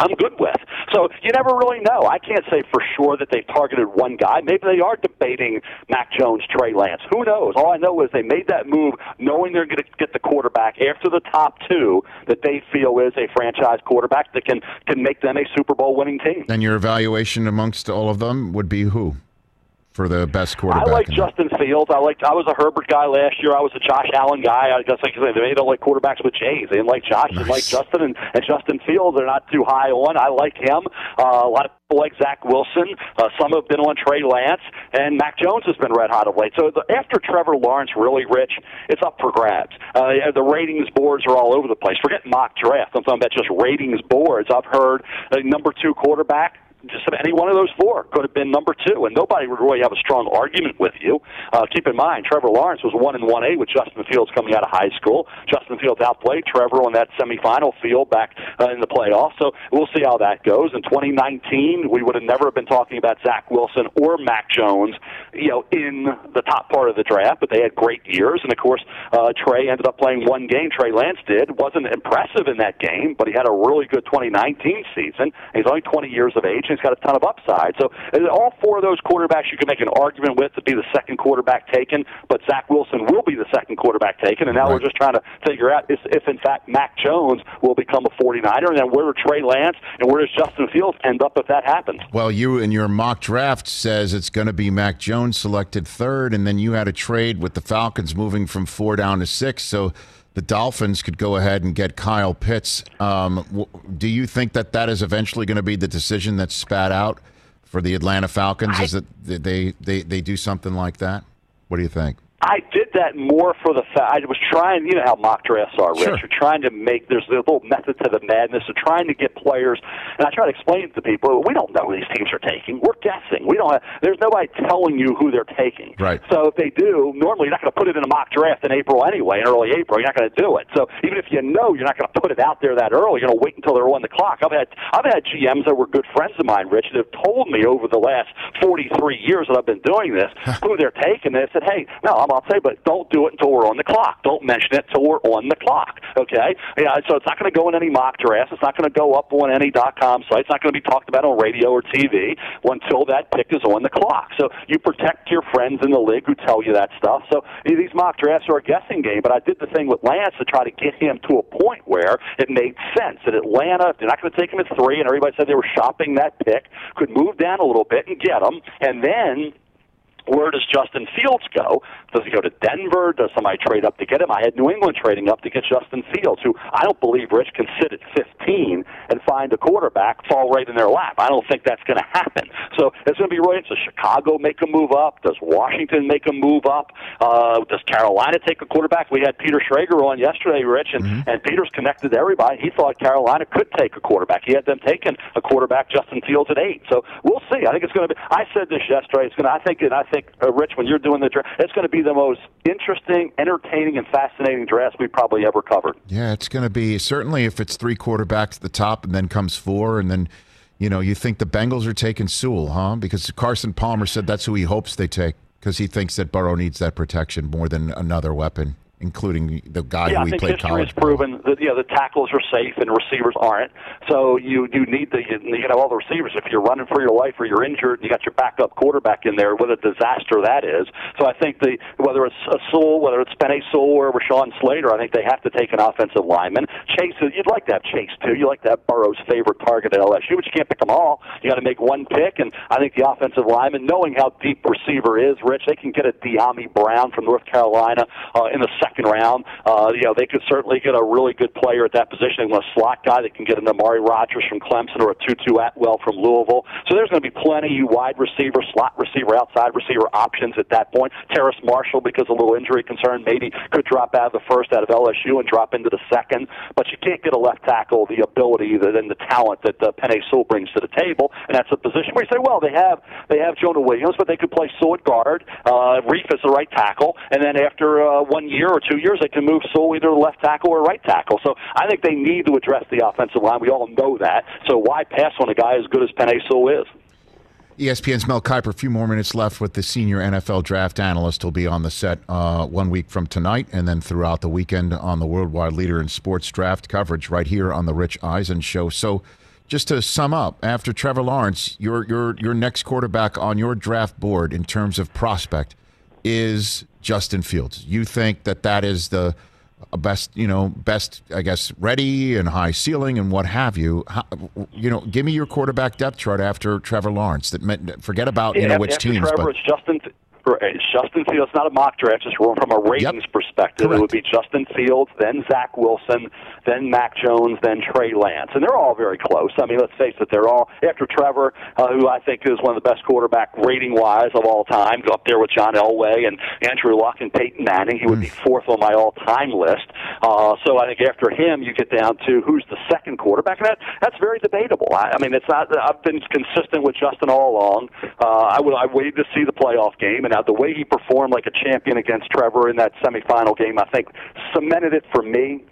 Speaker 6: I'm good with. So you never really know. I can't say for sure that they've targeted one guy. Maybe they are debating Mac Jones, Trey Lance. Who knows? All I know is they made that move knowing they're going to get the quarterback after the top two that they feel is a franchise quarterback that can can make them a Super Bowl winning team.
Speaker 3: And your evaluation amongst all of them would be who? For the best quarterback?
Speaker 6: I like Justin Fields. I like. I was a Herbert guy last year. I was a Josh Allen guy. I guess like they don't like quarterbacks with J's. They didn't like Josh. Nice. They like Justin and, and Justin Fields. They're not too high on. I like him. Uh, a lot of people like Zach Wilson. Uh, some have been on Trey Lance, and Mac Jones has been red hot of late. So the, after Trevor Lawrence really rich, it's up for grabs. Uh, the ratings boards are all over the place. Forget mock draft. I'm talking about just ratings boards. I've heard uh, number two quarterback just any one of those four could have been number two, and nobody would really have a strong argument with you. Uh, keep in mind, Trevor Lawrence was one in one A with Justin Fields coming out of high school. Justin Fields outplayed Trevor on that semifinal field back uh, in the playoffs. So we'll see how that goes. In 2019, we would have never been talking about Zach Wilson or Mac Jones, you know, in the top part of the draft, but they had great years. And of course, uh, Trey ended up playing one game. Trey Lance did wasn't impressive in that game, but he had a really good 2019 season. He's only 20 years of age He's got a ton of upside. So all four of those quarterbacks you can make an argument with to be the second quarterback taken, but Zach Wilson will be the second quarterback taken, and now right. we're just trying to figure out if, if, in fact, Mac Jones will become a 49er, and then where does Trey Lance and where does Justin Fields end up if that happens?
Speaker 3: Well, you in your mock draft says it's going to be Mac Jones selected third, and then you had a trade with the Falcons moving from four down to six, so – the Dolphins could go ahead and get Kyle Pitts. Um, do you think that that is eventually going to be the decision that's spat out for the Atlanta Falcons? I, is that they, they they do something like that? What do you think?
Speaker 6: I did that more for the fact I was trying. You know how mock drafts are, Rich. Sure. You're trying to make there's a little method to the madness of trying to get players. And I try to explain it to people. We don't know who these teams are taking. We're guessing. We don't. Have, there's nobody telling you who they're taking.
Speaker 3: Right.
Speaker 6: So if they do, normally you're not going to put it in a mock draft in April anyway. In early April, you're not going to do it. So even if you know you're not going to put it out there that early, you're going to wait until they're on the clock. I've had I've had GMs that were good friends of mine, Rich, that have told me over the last 43 years that I've been doing this who they're taking. They said, "Hey, no, I'm, I'll say, but don't do it until we're on the clock. Don't mention it until we're on the clock. Okay? Yeah, so it's not going to go in any mock drafts. It's not going to go up on any dot com site. It's not going to be talked about on radio or TV until that pick is on the clock. So you protect your friends in the league who tell you that stuff. So these mock drafts are a guessing game. But I did the thing with Lance to try to get him to a point where it made sense that Atlanta, they're not going to take him at three, and everybody said they were shopping that pick, could move down a little bit and get him, and then where does Justin Fields go? Does he go to Denver? Does somebody trade up to get him? I had New England trading up to get Justin Fields, who I don't believe Rich can sit at 15 and find a quarterback fall right in their lap. I don't think that's going to happen. So it's going to be right. Does Chicago make a move up? Does Washington make a move up? Uh, does Carolina take a quarterback? We had Peter Schrager on yesterday, Rich, and, mm-hmm. and Peter's connected to everybody. He thought Carolina could take a quarterback. He had them taking a quarterback, Justin Fields, at eight. So we'll see. I think it's going to be. I said this yesterday. It's going to. I think. And I think, uh, Rich, when you're doing the draft, it's going to be the most interesting, entertaining, and fascinating draft we've probably ever covered.
Speaker 3: Yeah, it's going to be certainly if it's three quarterbacks at the top, and then comes four, and then. You know, you think the Bengals are taking Sewell, huh? Because Carson Palmer said that's who he hopes they take because he thinks that Burrow needs that protection more than another weapon including the guy
Speaker 6: yeah,
Speaker 3: who we played
Speaker 6: college. has proven that yeah, the tackles are safe and receivers aren't. So you you need the you, know all the receivers. If you're running for your life or you're injured, and you got your backup quarterback in there. What a disaster that is. So I think the whether it's a Sewell, whether it's Penei Sewell or Rashawn Slater, I think they have to take an offensive lineman. Chase, you'd like to have Chase too. You like to have Burrow's favorite target at LSU, but you can't pick them all. You got to make one pick, and I think the offensive lineman, knowing how deep receiver is, Rich, they can get a Dyami Brown from North Carolina uh, in the second round. Uh, you know, they could certainly get a really good player at that position, a slot guy that can get an Amari Rodgers from Clemson or a Tutu Atwell from Louisville. So there's going to be plenty of wide receiver, slot receiver, outside receiver options at that point. Terrace Marshall, because of a little injury concern, maybe could drop out of the first out of LSU and drop into the second. But you can't get a left tackle the ability that, and the talent that uh, Penei Sewell brings to the table, and that's a position where you say, well, they have they have Jonah Williams, but they could play Sewell at guard, uh, Reiff is the right tackle, and then after uh, one year or two years, they can move Sewell either left tackle or right tackle. So I think they need to address the offensive line. We all know that. So why pass on a guy as good as Penei Sewell is?
Speaker 3: ESPN's Mel Kiper. A few more minutes left with the senior NFL draft analyst. He'll be on the set uh, one week from tonight, and then throughout the weekend on the worldwide leader in sports draft coverage right here on the Rich Eisen Show. So, just to sum up, after Trevor Lawrence, your your your next quarterback on your draft board in terms of prospect is Justin Fields. You think that that is the uh, best, you know, best, I guess, ready and high ceiling and what have you. How, you know, give me your quarterback depth chart after Trevor Lawrence. That meant, forget about you know which teams.
Speaker 6: Trevor,
Speaker 3: but
Speaker 6: it's Justin. It's Justin Fields, not a mock draft, just from a ratings
Speaker 3: yep.
Speaker 6: perspective.
Speaker 3: Correct.
Speaker 6: It would be Justin Fields, then Zach Wilson, then Mac Jones, then Trey Lance. And they're all very close. I mean, let's face it, they're all, after Trevor, uh, who I think is one of the best quarterback rating wise of all time, go up there with John Elway and Andrew Luck and Peyton Manning. He would mm. be fourth on my all time list. Uh, so I think after him, you get down to who's the second quarterback. And that, that's very debatable. I, I mean, it's not, I've been consistent with Justin all along. Uh, I would, I waited to see the playoff game, and now the way he performed like a champion against Trevor in that semifinal game, I think cemented it for me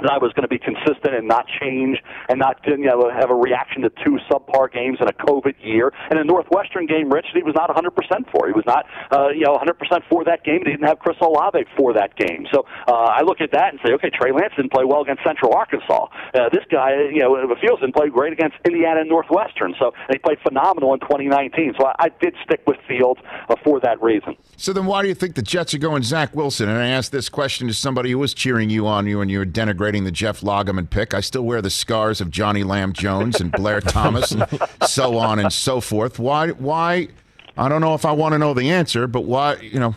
Speaker 6: that I was going to be consistent and not change and not you know have a reaction to two subpar games in a COVID year. And the Northwestern game, Rich, he was not 100% for. He was not uh, you know 100% for that game. He didn't have Chris Olave for that game. So uh, I look at that and say, okay, Trey Lance didn't play well against Central Arkansas. Uh, this guy, you know, Fields didn't play great against Indiana and Northwestern. So he played phenomenal in 2019. So I, I did stick with Fields uh, for that reason.
Speaker 3: So then, why do you think the Jets are going Zach Wilson? And I asked this question to somebody who was cheering you on you and you were denigrating the Jeff Lageman pick. I still wear the scars of Johnny Lam Jones and Blair Thomas and so on and so forth. Why? Why? I don't know if I want to know the answer, but why? You know,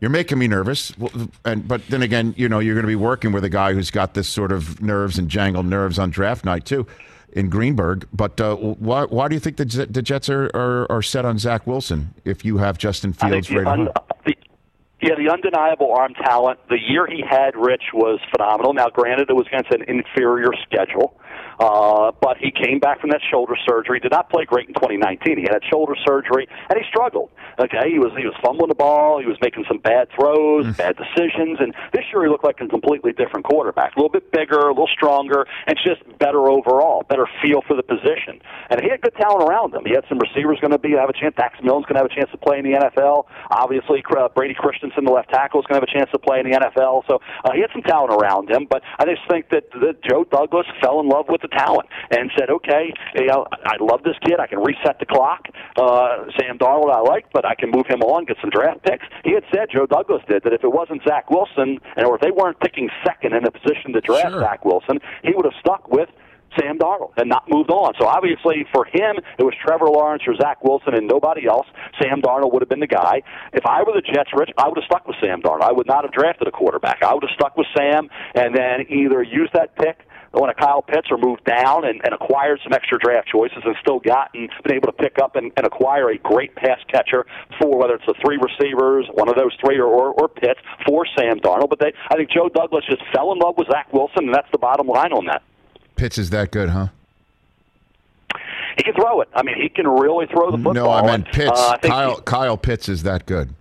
Speaker 3: you're making me nervous. And but then again, you know, you're going to be working with a guy who's got this sort of nerves and jangled nerves on draft night too, in Greenberg. But uh, why? Why do you think the the Jets are, are, are set on Zach Wilson if you have Justin Fields ready? Un-
Speaker 6: the, yeah, the undeniable arm talent. The year he had, Rich, was phenomenal. Now, granted, it was against an inferior schedule. Uh, but he came back from that shoulder surgery. Did not play great in 2019. He had shoulder surgery and he struggled. Okay, he was he was fumbling the ball. He was making some bad throws, mm. bad decisions, and this year he looked like a completely different quarterback. A little bit bigger, a little stronger, and just better overall, better feel for the position. And he had good talent around him. He had some receivers going to be have a chance. Dax Milne's going to have a chance to play in the NFL. Obviously, uh, Brady Christensen, the left tackle, is going to have a chance to play in the NFL. So uh, he had some talent around him. But I just think that, that Joe Douglas fell in love with the talent and said, "Okay, you know, I love this kid. I can reset the clock. Uh, Sam Darnold, I like, but I can move him on, get some draft picks." He had said, Joe Douglas did, that if it wasn't Zach Wilson, and or if they weren't picking second in the position to draft sure. Zach Wilson, he would have stuck with Sam Darnold and not moved on. So obviously for him, it was Trevor Lawrence or Zach Wilson and nobody else. Sam Darnold would have been the guy. If I were the Jets, Rich, I would have stuck with Sam Darnold. I would not have drafted a quarterback. I would have stuck with Sam and then either use that pick on a Kyle Pitts or moved down and, and acquired some extra draft choices and still gotten been able to pick up and, and acquire a great pass catcher for whether it's the three receivers, one of those three, or, or, or Pitts for Sam Darnold. But they, I think Joe Douglas just fell in love with Zach Wilson, and that's the bottom line on that.
Speaker 3: Pitts is that good, huh?
Speaker 6: He can throw it. I mean, he can really throw the football.
Speaker 3: No, I meant Pitts.
Speaker 6: uh, I
Speaker 3: Kyle
Speaker 6: he-
Speaker 3: Kyle Pitts is that good?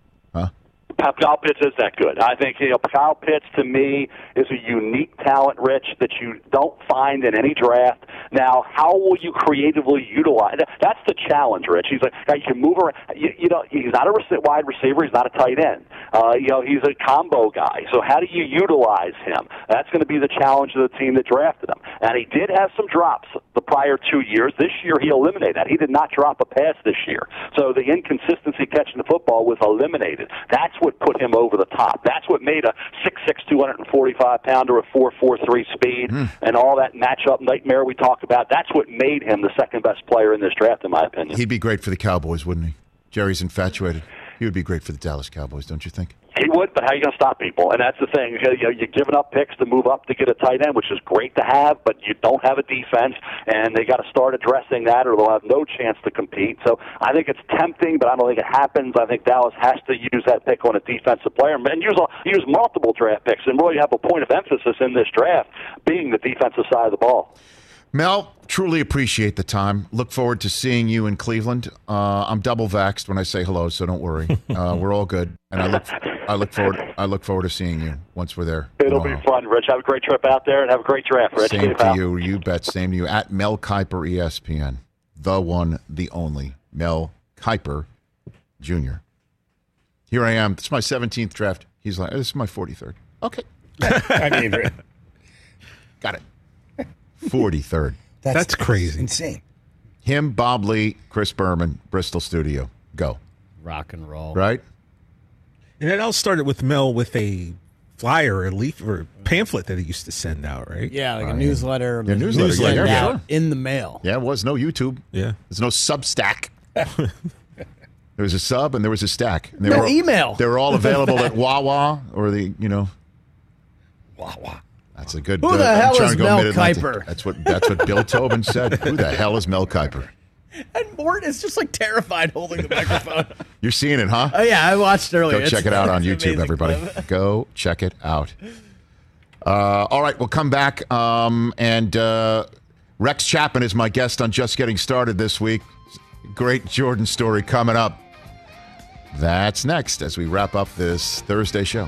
Speaker 6: Kyle Pitts is that good. I think you know Kyle Pitts to me is a unique talent, Rich, that you don't find in any draft. Now, how will you creatively utilize? That's the challenge, Rich. He's like you can move around. You, you know, he's not a wide receiver. He's not a tight end. Uh, you know, he's a combo guy. So how do you utilize him? That's going to be the challenge of the team that drafted him. And he did have some drops the prior two years. This year, he eliminated that. He did not drop a pass this year. So the inconsistency catching the football was eliminated. That's what put him over the top. That's what made a 6'6", 245 pounder, a 4.43 speed, hmm. and all that matchup nightmare we talk about. That's what made him the second best player in this draft, in my opinion.
Speaker 3: He'd be great for the Cowboys, wouldn't he? Jerry's infatuated. He would be great for the Dallas Cowboys, don't you think?
Speaker 6: He would, but how are you going to stop people? And that's the thing. You know, you're giving up picks to move up to get a tight end, which is great to have, but you don't have a defense, and they got to start addressing that, or they'll have no chance to compete. So I think it's tempting, but I don't think it happens. I think Dallas has to use that pick on a defensive player and use use multiple draft picks, and really have a point of emphasis in this draft being the defensive side of the ball.
Speaker 3: Mel, truly appreciate the time. Look forward to seeing you in Cleveland. Uh, I'm double vaxxed when I say hello, so don't worry. Uh, we're all good, and I look, I look forward, I look forward to seeing you once we're there.
Speaker 6: It'll be fun, Rich. Have a great trip out there, and have a great draft, Rich.
Speaker 3: Same to you. You bet. Same to you. At Mel Kiper ESPN, the one, the only Mel Kiper Jr. Here I am. This is my 17th draft. He's like, this is my 43rd. Okay,
Speaker 8: I mean,
Speaker 3: got it. 43rd.
Speaker 8: That's crazy.
Speaker 9: Insane.
Speaker 3: Him, Bob Ley, Chris Berman, Bristol Studio. Go.
Speaker 1: Rock and roll.
Speaker 3: Right?
Speaker 8: And it all started with Mel with a flyer, a leaf, or pamphlet that he used to send out, right?
Speaker 1: Yeah, like a oh, newsletter.
Speaker 3: Yeah, newsletter,
Speaker 1: sent
Speaker 3: yeah, yeah, sure.
Speaker 1: in the mail.
Speaker 3: Yeah, it was no YouTube.
Speaker 8: Yeah.
Speaker 3: There's no Substack. there was a sub and there was a stack. And they
Speaker 1: No
Speaker 3: were,
Speaker 1: email.
Speaker 3: They were all available at Wawa or the, you know.
Speaker 8: Wawa.
Speaker 3: That's a good.
Speaker 1: Who the hell is Mel. Kiper?
Speaker 3: That's what that's what Bill Tobin said. Who the hell is Mel Kiper?
Speaker 1: And Mort is just like terrified holding the microphone.
Speaker 3: You're seeing it, huh?
Speaker 1: oh yeah, I watched earlier.
Speaker 3: Go check it out on YouTube, everybody.
Speaker 1: clip.
Speaker 3: Go check it out. Uh, all right, we'll come back. Um, and uh, Rex Chapman is my guest on Just Getting Started this week. Great Jordan story coming up. That's next as we wrap up this Thursday show.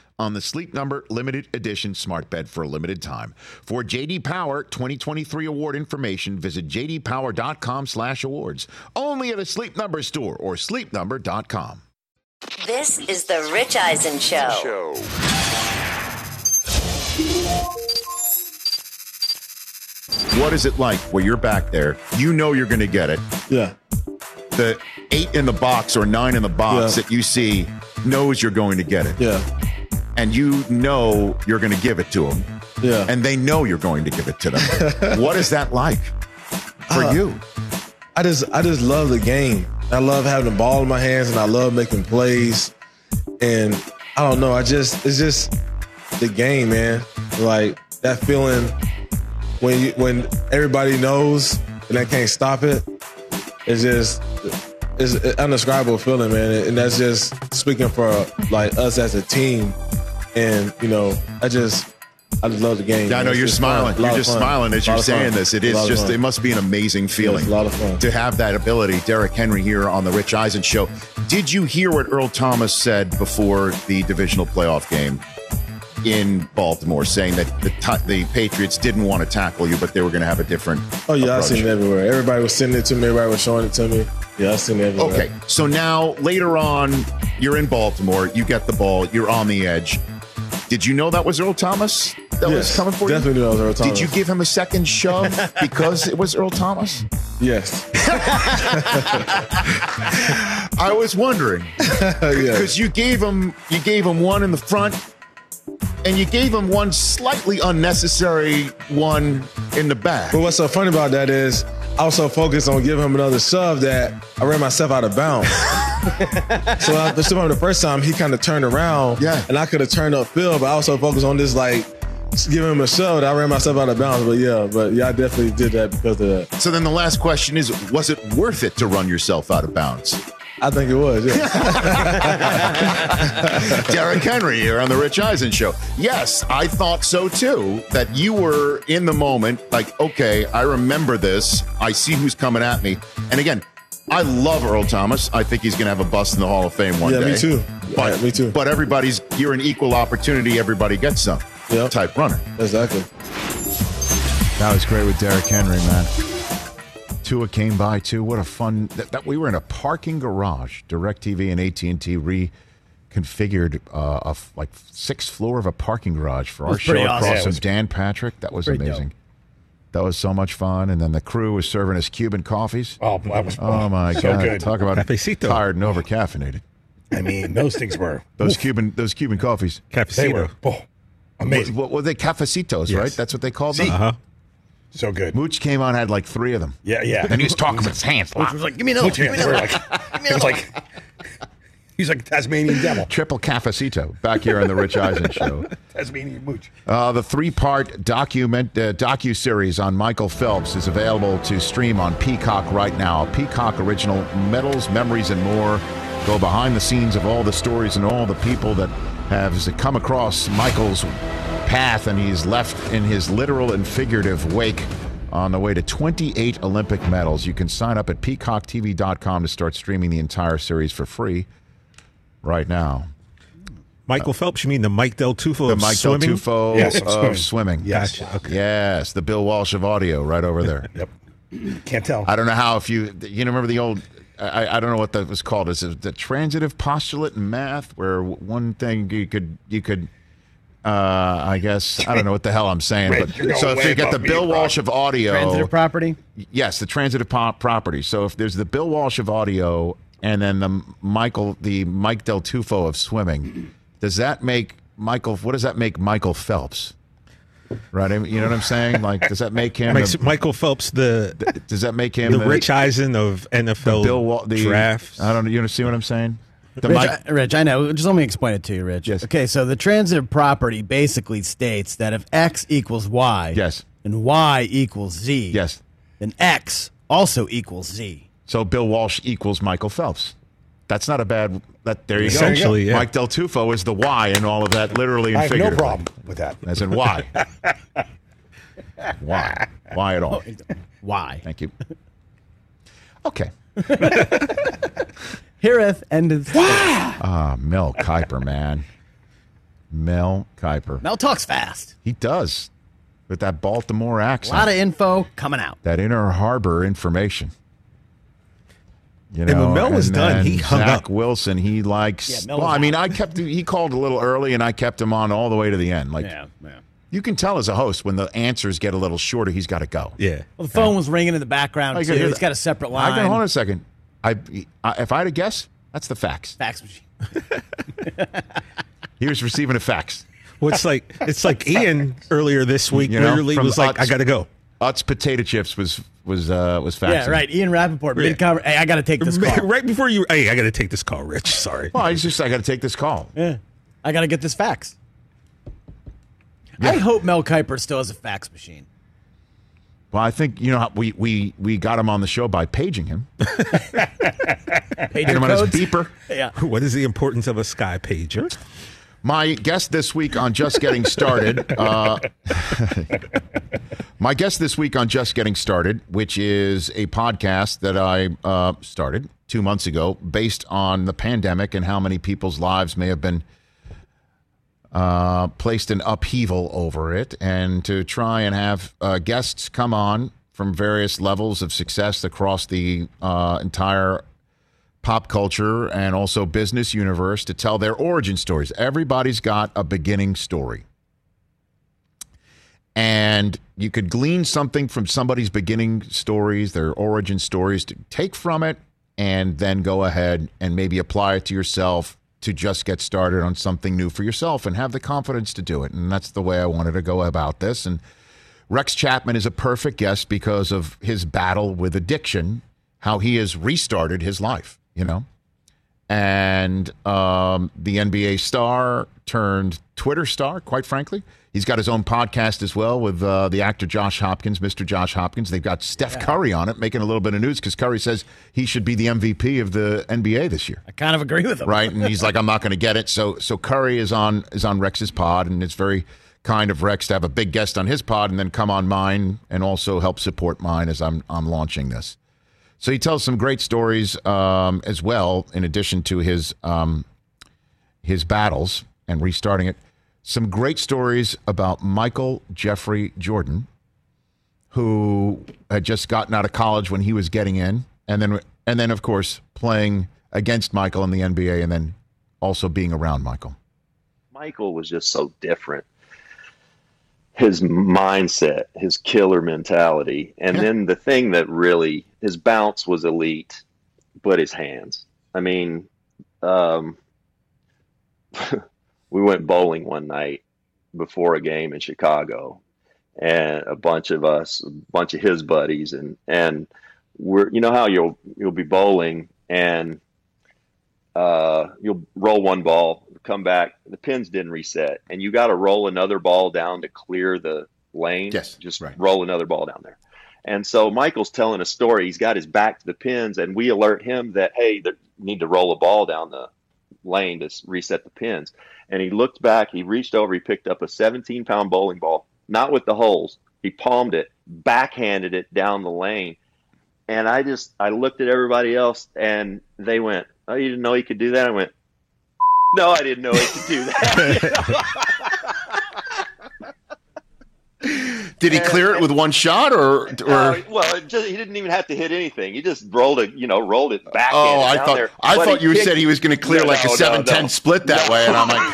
Speaker 3: on the Sleep Number limited edition smart bed for a limited time. For JD Power 2023 award information, visit jdpower.com/awards. Only at a Sleep Number store or sleepnumber.com.
Speaker 4: This is the Rich Eisen Show.
Speaker 3: What is it like where you're back there? You know you're going to get it.
Speaker 9: Yeah.
Speaker 3: The eight in the box or nine in the box
Speaker 9: Yeah.
Speaker 3: that you see knows you're going to get it.
Speaker 9: Yeah.
Speaker 3: And you know you're going to give it to them.
Speaker 9: Yeah.
Speaker 3: And they know you're going to give it to them. what is that like for
Speaker 9: Uh,
Speaker 3: you?
Speaker 9: I just I just love the game. I love having the ball in my hands and I love making plays. And I don't know, I just it's just the game, man. Like that feeling when you when everybody knows and they can't stop it. It's just it's an indescribable feeling, man. And that's just speaking for like us as a team. And you know, I just I just love the game.
Speaker 3: Yeah, I know you're smiling. You're just smiling as you're
Speaker 9: fun.
Speaker 3: saying this. It is just, it must be an amazing feeling.
Speaker 9: a lot of fun.
Speaker 3: To have that ability. Derek Henry here on the Rich Eisen Show. Did you hear what Earl Thomas said before the divisional playoff game in Baltimore, saying that the, t- the Patriots didn't want to tackle you, but they were going to have a different
Speaker 9: Oh yeah, I seen it everywhere. Everybody was sending it to me. Everybody was showing it to me. Yeah, I seen it everywhere.
Speaker 3: Okay, so now later on, you're in Baltimore. You get the ball. You're on the edge. Did you know that was Earl Thomas that was coming for
Speaker 9: definitely
Speaker 3: you?
Speaker 9: knew that was Earl Thomas.
Speaker 3: Did you give him a second shove because it was Earl Thomas?
Speaker 9: Yes.
Speaker 3: I was wondering
Speaker 9: yeah.
Speaker 3: because you gave him you gave him one in the front, and you gave him one slightly unnecessary one in the back.
Speaker 9: But what's so funny about that is I was so focused on giving him another shove that I ran myself out of bounds. so I the him the first time he kind of turned around.
Speaker 3: Yeah.
Speaker 9: And I could have turned upfield, but I was so focused on this like giving him a shove that I ran myself out of bounds. But yeah, but yeah, I definitely did that because of that.
Speaker 3: So then the last question is: Was it worth it to run yourself out of bounds?
Speaker 9: I think it was. Yeah.
Speaker 3: Derek Henry here on the Rich Eisen Show. Yes, I thought so too. That you were in the moment, like, okay, I remember this. I see who's coming at me. And again, I love Earl Thomas. I think he's going to have a bust in the Hall of Fame one
Speaker 9: Yeah,
Speaker 3: day.
Speaker 9: me too.
Speaker 3: But
Speaker 9: Yeah, me too.
Speaker 3: But everybody's you're an equal opportunity. Everybody gets some
Speaker 9: Yep.
Speaker 3: type runner.
Speaker 9: exactly.
Speaker 3: That was great with Derek Henry, man. Tua came by too. What a fun that, that we were in a parking garage. Directv and AT and T reconfigured uh, a f- like sixth floor of a parking garage for our show
Speaker 1: pretty
Speaker 3: across
Speaker 1: awesome. Yeah, it
Speaker 3: from Dan Patrick. That was amazing.
Speaker 1: dope.
Speaker 3: That was so much fun. And then the crew was serving us Cuban coffees.
Speaker 10: Oh, that was
Speaker 3: Oh my
Speaker 10: so
Speaker 3: god!
Speaker 10: good.
Speaker 3: Talk about it.
Speaker 8: Cafecito.
Speaker 3: tired and over caffeinated.
Speaker 10: I mean, those things were
Speaker 3: Those Cuban those Cuban coffees.
Speaker 10: they were oh, amazing,
Speaker 3: What were they? Cafecitos,
Speaker 8: Yes.
Speaker 3: right? That's what they called them.
Speaker 8: Uh huh.
Speaker 10: So good.
Speaker 3: Mooch came on, had like three of them.
Speaker 10: Yeah, yeah.
Speaker 3: And he was talking with his hands.
Speaker 1: Which was like, give me another.
Speaker 10: Which
Speaker 1: Give me another.
Speaker 10: like, it was like he's like a Tasmanian devil,
Speaker 3: Triple Cafecito back here on the Rich Eisen Show.
Speaker 10: Tasmanian mooch.
Speaker 3: Uh, the three-part document uh, docu series on Michael Phelps is available to stream on Peacock right now. Peacock original medals, memories, and more go behind the scenes of all the stories and all the people that have come across Michael's path, and he's left in his literal and figurative wake. On the way to 28 Olympic medals. You can sign up at peacocktv.com to start streaming the entire series for free right now.
Speaker 8: Michael Phelps, you mean the Mike Del Tufo
Speaker 3: The
Speaker 8: of
Speaker 3: Mike
Speaker 8: swimming?
Speaker 3: Del Tufo
Speaker 10: Yes,
Speaker 3: of
Speaker 10: of
Speaker 3: swimming.
Speaker 10: swimming. Yes.
Speaker 8: Gotcha. Okay.
Speaker 3: Yes, the Bill Walsh of audio right over there.
Speaker 10: Yep. Can't tell.
Speaker 3: I don't know how if you you remember the old I, I don't know what that was called. Is it the transitive postulate in math where one thing you could you could uh, I guess I don't know what the hell I'm saying,
Speaker 10: Red,
Speaker 3: but so if you get the Bill
Speaker 10: bro.
Speaker 3: Walsh of audio,
Speaker 1: Transitive property.
Speaker 3: yes, the transitive po- property. So if there's the Bill Walsh of audio and then the Michael the Mike Del Tufo of swimming, does that make Michael? What does that make Michael Phelps? Right, I mean, you know what I'm saying? Like, does that make him?
Speaker 8: Makes
Speaker 3: the-
Speaker 8: Michael Phelps the
Speaker 3: does that make him
Speaker 8: the Rich Eisen of NFL
Speaker 3: Bill Wal- the
Speaker 8: drafts.
Speaker 3: I don't know. You see what I'm saying? The
Speaker 1: Rich,
Speaker 3: Mike-
Speaker 1: I, Rich, I know. Just let me explain it to you, Rich.
Speaker 3: Yes.
Speaker 1: Okay, so the transitive property basically states that if x equals y,
Speaker 3: Yes.
Speaker 1: and y equals z,
Speaker 3: Yes.
Speaker 1: then x also equals z.
Speaker 3: So Bill Walsh equals Michael Phelps. That's not a bad. That there you go.
Speaker 8: Essentially, yeah.
Speaker 3: Mike Del Tufo is the Y in all of that, literally and
Speaker 10: I have no
Speaker 3: figuratively.
Speaker 10: problem with that.
Speaker 3: As in why? why? Why at all?
Speaker 1: Oh, y.
Speaker 3: Thank you. Okay.
Speaker 1: Heareth ended.
Speaker 3: Ah, Mel Kiper, man. Mel Kiper.
Speaker 1: Mel talks fast.
Speaker 3: He does with that Baltimore accent.
Speaker 1: A lot of info coming out.
Speaker 3: that inner harbor information. You
Speaker 8: And when Mel was
Speaker 3: and
Speaker 8: done, he hung
Speaker 3: Zach
Speaker 8: up.
Speaker 3: Wilson, he likes.
Speaker 1: Yeah, Mel
Speaker 3: well, I mean. I kept. He called a little early, and I kept him on all the way to the end. Like
Speaker 1: Yeah, yeah.
Speaker 3: you can tell as a host when the answers get a little shorter, he's got to go.
Speaker 8: Yeah.
Speaker 1: Well, the phone was ringing in the background
Speaker 3: I
Speaker 1: too.
Speaker 3: can hear
Speaker 1: He's got a separate line.
Speaker 3: I
Speaker 1: line.
Speaker 3: can hold on a second. I, I if I had a guess, that's the fax.
Speaker 1: Fax machine.
Speaker 3: He was receiving a fax.
Speaker 8: Well, it's like it's like Ian earlier this week
Speaker 3: You know,
Speaker 8: literally was like,
Speaker 3: Utz.
Speaker 8: "I got to go."
Speaker 3: Utz potato chips was was uh was faxing.
Speaker 1: Yeah, right. Ian Rapoport.
Speaker 8: Yeah.
Speaker 1: Mid cover. Hey, I got to take this call.
Speaker 8: right before you, hey, I got to take this call, Rich. Sorry.
Speaker 3: Well, I just I got to take this call.
Speaker 1: Yeah. I got to get this fax. I hope Mel Kiper still has a fax machine.
Speaker 3: Well, I think you know we we we got him on the show by paging him.
Speaker 1: Pager
Speaker 3: Get him on his
Speaker 1: codes.
Speaker 3: beeper.
Speaker 1: Yeah.
Speaker 8: What is the importance of a sky pager?
Speaker 3: My guest this week on Just Getting Started. Uh, my guest this week on Just Getting Started, which is a podcast that I uh, started two months ago based on the pandemic and how many people's lives may have been uh, placed an upheaval over it, and to try and have uh, guests come on from various levels of success across the uh, entire pop culture and also business universe to tell their origin stories. Everybody's got a beginning story. And you could glean something from somebody's beginning stories, their origin stories, to take from it and then go ahead and maybe apply it to yourself to just get started on something new for yourself and have the confidence to do it. And that's the way I wanted to go about this. And Rex Chapman is a perfect guest because of his battle with addiction, how he has restarted his life, you know? And um, the NBA star turned Twitter star, quite frankly. He's got his own podcast as well with uh, the actor Josh Hopkins, Mr. Josh Hopkins. They've got Steph Curry on it, making a little bit of news because Curry says he should be the MVP of the NBA this year
Speaker 1: I kind of agree with him.
Speaker 3: right? And he's like, I'm not going to get it. So so Curry is on is on Rex's pod, and it's very kind of Rex to have a big guest on his pod and then come on mine and also help support mine as I'm I'm launching this. So he tells some great stories um, as well, in addition to his um, his battles and restarting it. Some great stories about Michael Jeffrey Jordan, who had just gotten out of college when he was getting in, and then and then of course playing against Michael in the NBA, and then also being around Michael.
Speaker 11: Michael was just so different. His mindset, his killer mentality, and
Speaker 3: Yeah.
Speaker 11: then the thing that really his bounce was elite, but his hands. I mean, um, we went bowling one night before a game in Chicago, and a bunch of us, a bunch of his buddies, and and we're you know how you'll you'll be bowling and uh, you'll roll one ball, come back, the pins didn't reset, and you got to roll another ball down to clear the lane.
Speaker 3: Yes,
Speaker 11: just
Speaker 3: right.
Speaker 11: roll another ball down there. And so Michael's telling a story. He's got his back to the pins, and we alert him that hey, you need to roll a ball down the lane to reset the pins. And he looked back. He reached over. He picked up a 17 pound bowling ball, not with the holes. He palmed it, backhanded it down the lane, and I just I looked at everybody else, and they went, "Oh, you didn't know he could do that?" I went, "No, I didn't know he could do that."
Speaker 3: Did he clear it with one shot, or or?
Speaker 11: Uh, well, it just, he didn't even have to hit anything. He just rolled it, you know, rolled it back.
Speaker 3: oh, I thought
Speaker 11: there.
Speaker 3: I
Speaker 11: But
Speaker 3: thought you
Speaker 11: kicked-
Speaker 3: said he was going to clear
Speaker 11: No,
Speaker 3: like a
Speaker 11: no, no,
Speaker 3: seven ten
Speaker 11: no.
Speaker 3: split that way, and I'm like,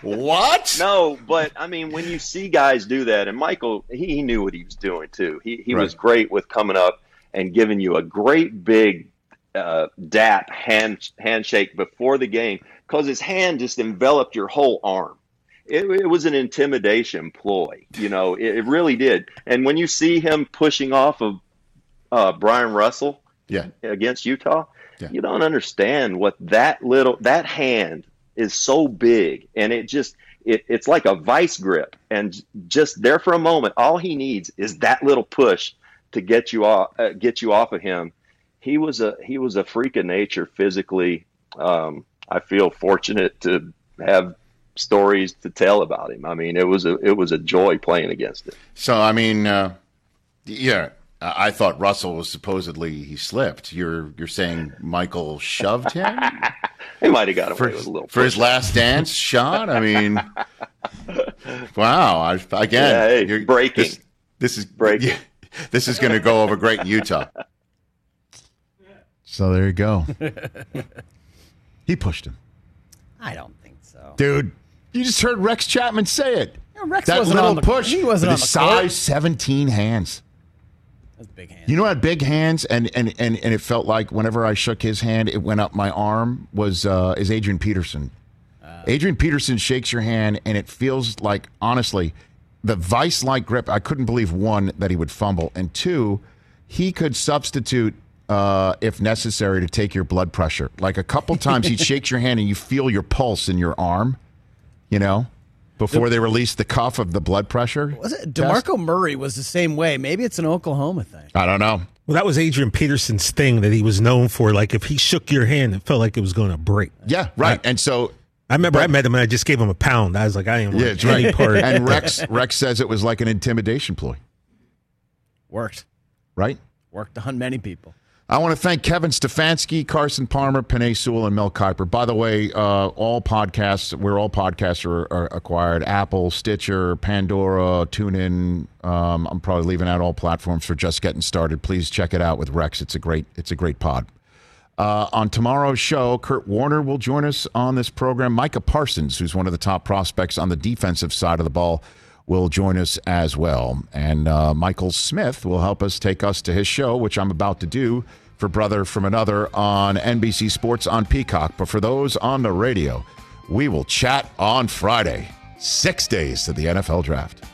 Speaker 3: what?
Speaker 11: No, but I mean, when you see guys do that, and Michael, he, he knew what he was doing too. He he was great with coming up and giving you a great big uh, dap hand handshake before the game because his hand just enveloped your whole arm. It, it was an intimidation ploy, you know. It, it really did. And when you see him pushing off of uh, Bryon Russell,
Speaker 3: Yeah,
Speaker 11: against Utah,
Speaker 3: Yeah.
Speaker 11: you don't understand what that little that hand is so big, and it just it, it's like a vice grip, and just there for a moment, all he needs is that little push to get you off uh, get you off of him. He was a he was a freak of nature physically. Um, I feel fortunate to have stories to tell about him. I mean, it was a it was a joy playing against him.
Speaker 3: So I mean, uh, yeah, I I thought Russell was supposedly he slipped. You're you're saying Michael shoved him
Speaker 11: He might have got away
Speaker 3: for,
Speaker 11: with a little
Speaker 3: for his last dance shot? I mean, wow! I, again,
Speaker 11: Yeah, hey,
Speaker 3: you're-
Speaker 11: breaking.
Speaker 3: This, this is
Speaker 11: Breaking.
Speaker 3: This is going to go over great in Utah. So there you go. he pushed him,
Speaker 1: I don't think so.
Speaker 3: dude. You just heard Rex Chapman say it.
Speaker 1: Yeah, Rex
Speaker 3: that
Speaker 1: wasn't
Speaker 3: little
Speaker 1: on the
Speaker 3: push.
Speaker 1: He wasn't
Speaker 3: with
Speaker 1: on
Speaker 3: his
Speaker 1: the court.
Speaker 3: size seventeen hands.
Speaker 1: That's big hand.
Speaker 3: You know, had big hands, and and and and it felt like whenever I shook his hand, it went up my arm. Was uh, is Adrian Peterson? Adrian Peterson shakes your hand, and it feels like honestly, the vice-like grip. I couldn't believe one that he would fumble, and two, he could substitute uh, if necessary to take your blood pressure. Like a couple times, he shakes your hand, and you feel your pulse in your arm. You know, before they released the cuff of the blood pressure.
Speaker 1: Was it
Speaker 3: test.
Speaker 1: Demarco Murray was the same way? Maybe it's an Oklahoma thing.
Speaker 3: I don't know.
Speaker 8: Well, that was Adrian Peterson's thing that he was known for. Like if he shook your hand, it felt like it was going to break.
Speaker 3: Yeah, right. and so
Speaker 8: I remember I met him and I just gave him a pound. I was like, I ain't
Speaker 3: Yeah,
Speaker 8: yeah,
Speaker 3: that's
Speaker 8: any
Speaker 3: right.
Speaker 8: part.
Speaker 3: And Rex Rex says it was like an intimidation ploy,
Speaker 1: Worked.
Speaker 3: right?
Speaker 1: Worked on many people.
Speaker 3: I want to thank Kevin Stefanski, Carson Palmer, Penei Sewell, and Mel Kiper. By the way, uh, all podcasts, where all podcasts are, are acquired Apple, Stitcher, Pandora, TuneIn. Um, I'm probably leaving out all platforms for just getting started. Please check it out with Rex. It's a great, it's a great pod. Uh, on tomorrow's show, Kurt Warner will join us on this program. Micah Parsons, who's one of the top prospects on the defensive side of the ball, will join us as well. And uh, Michael Smith will help us take us to his show, which I'm about to do for Brother from Another on NBC Sports on Peacock. But for those on the radio, we will chat on Friday, six days to the NFL draft.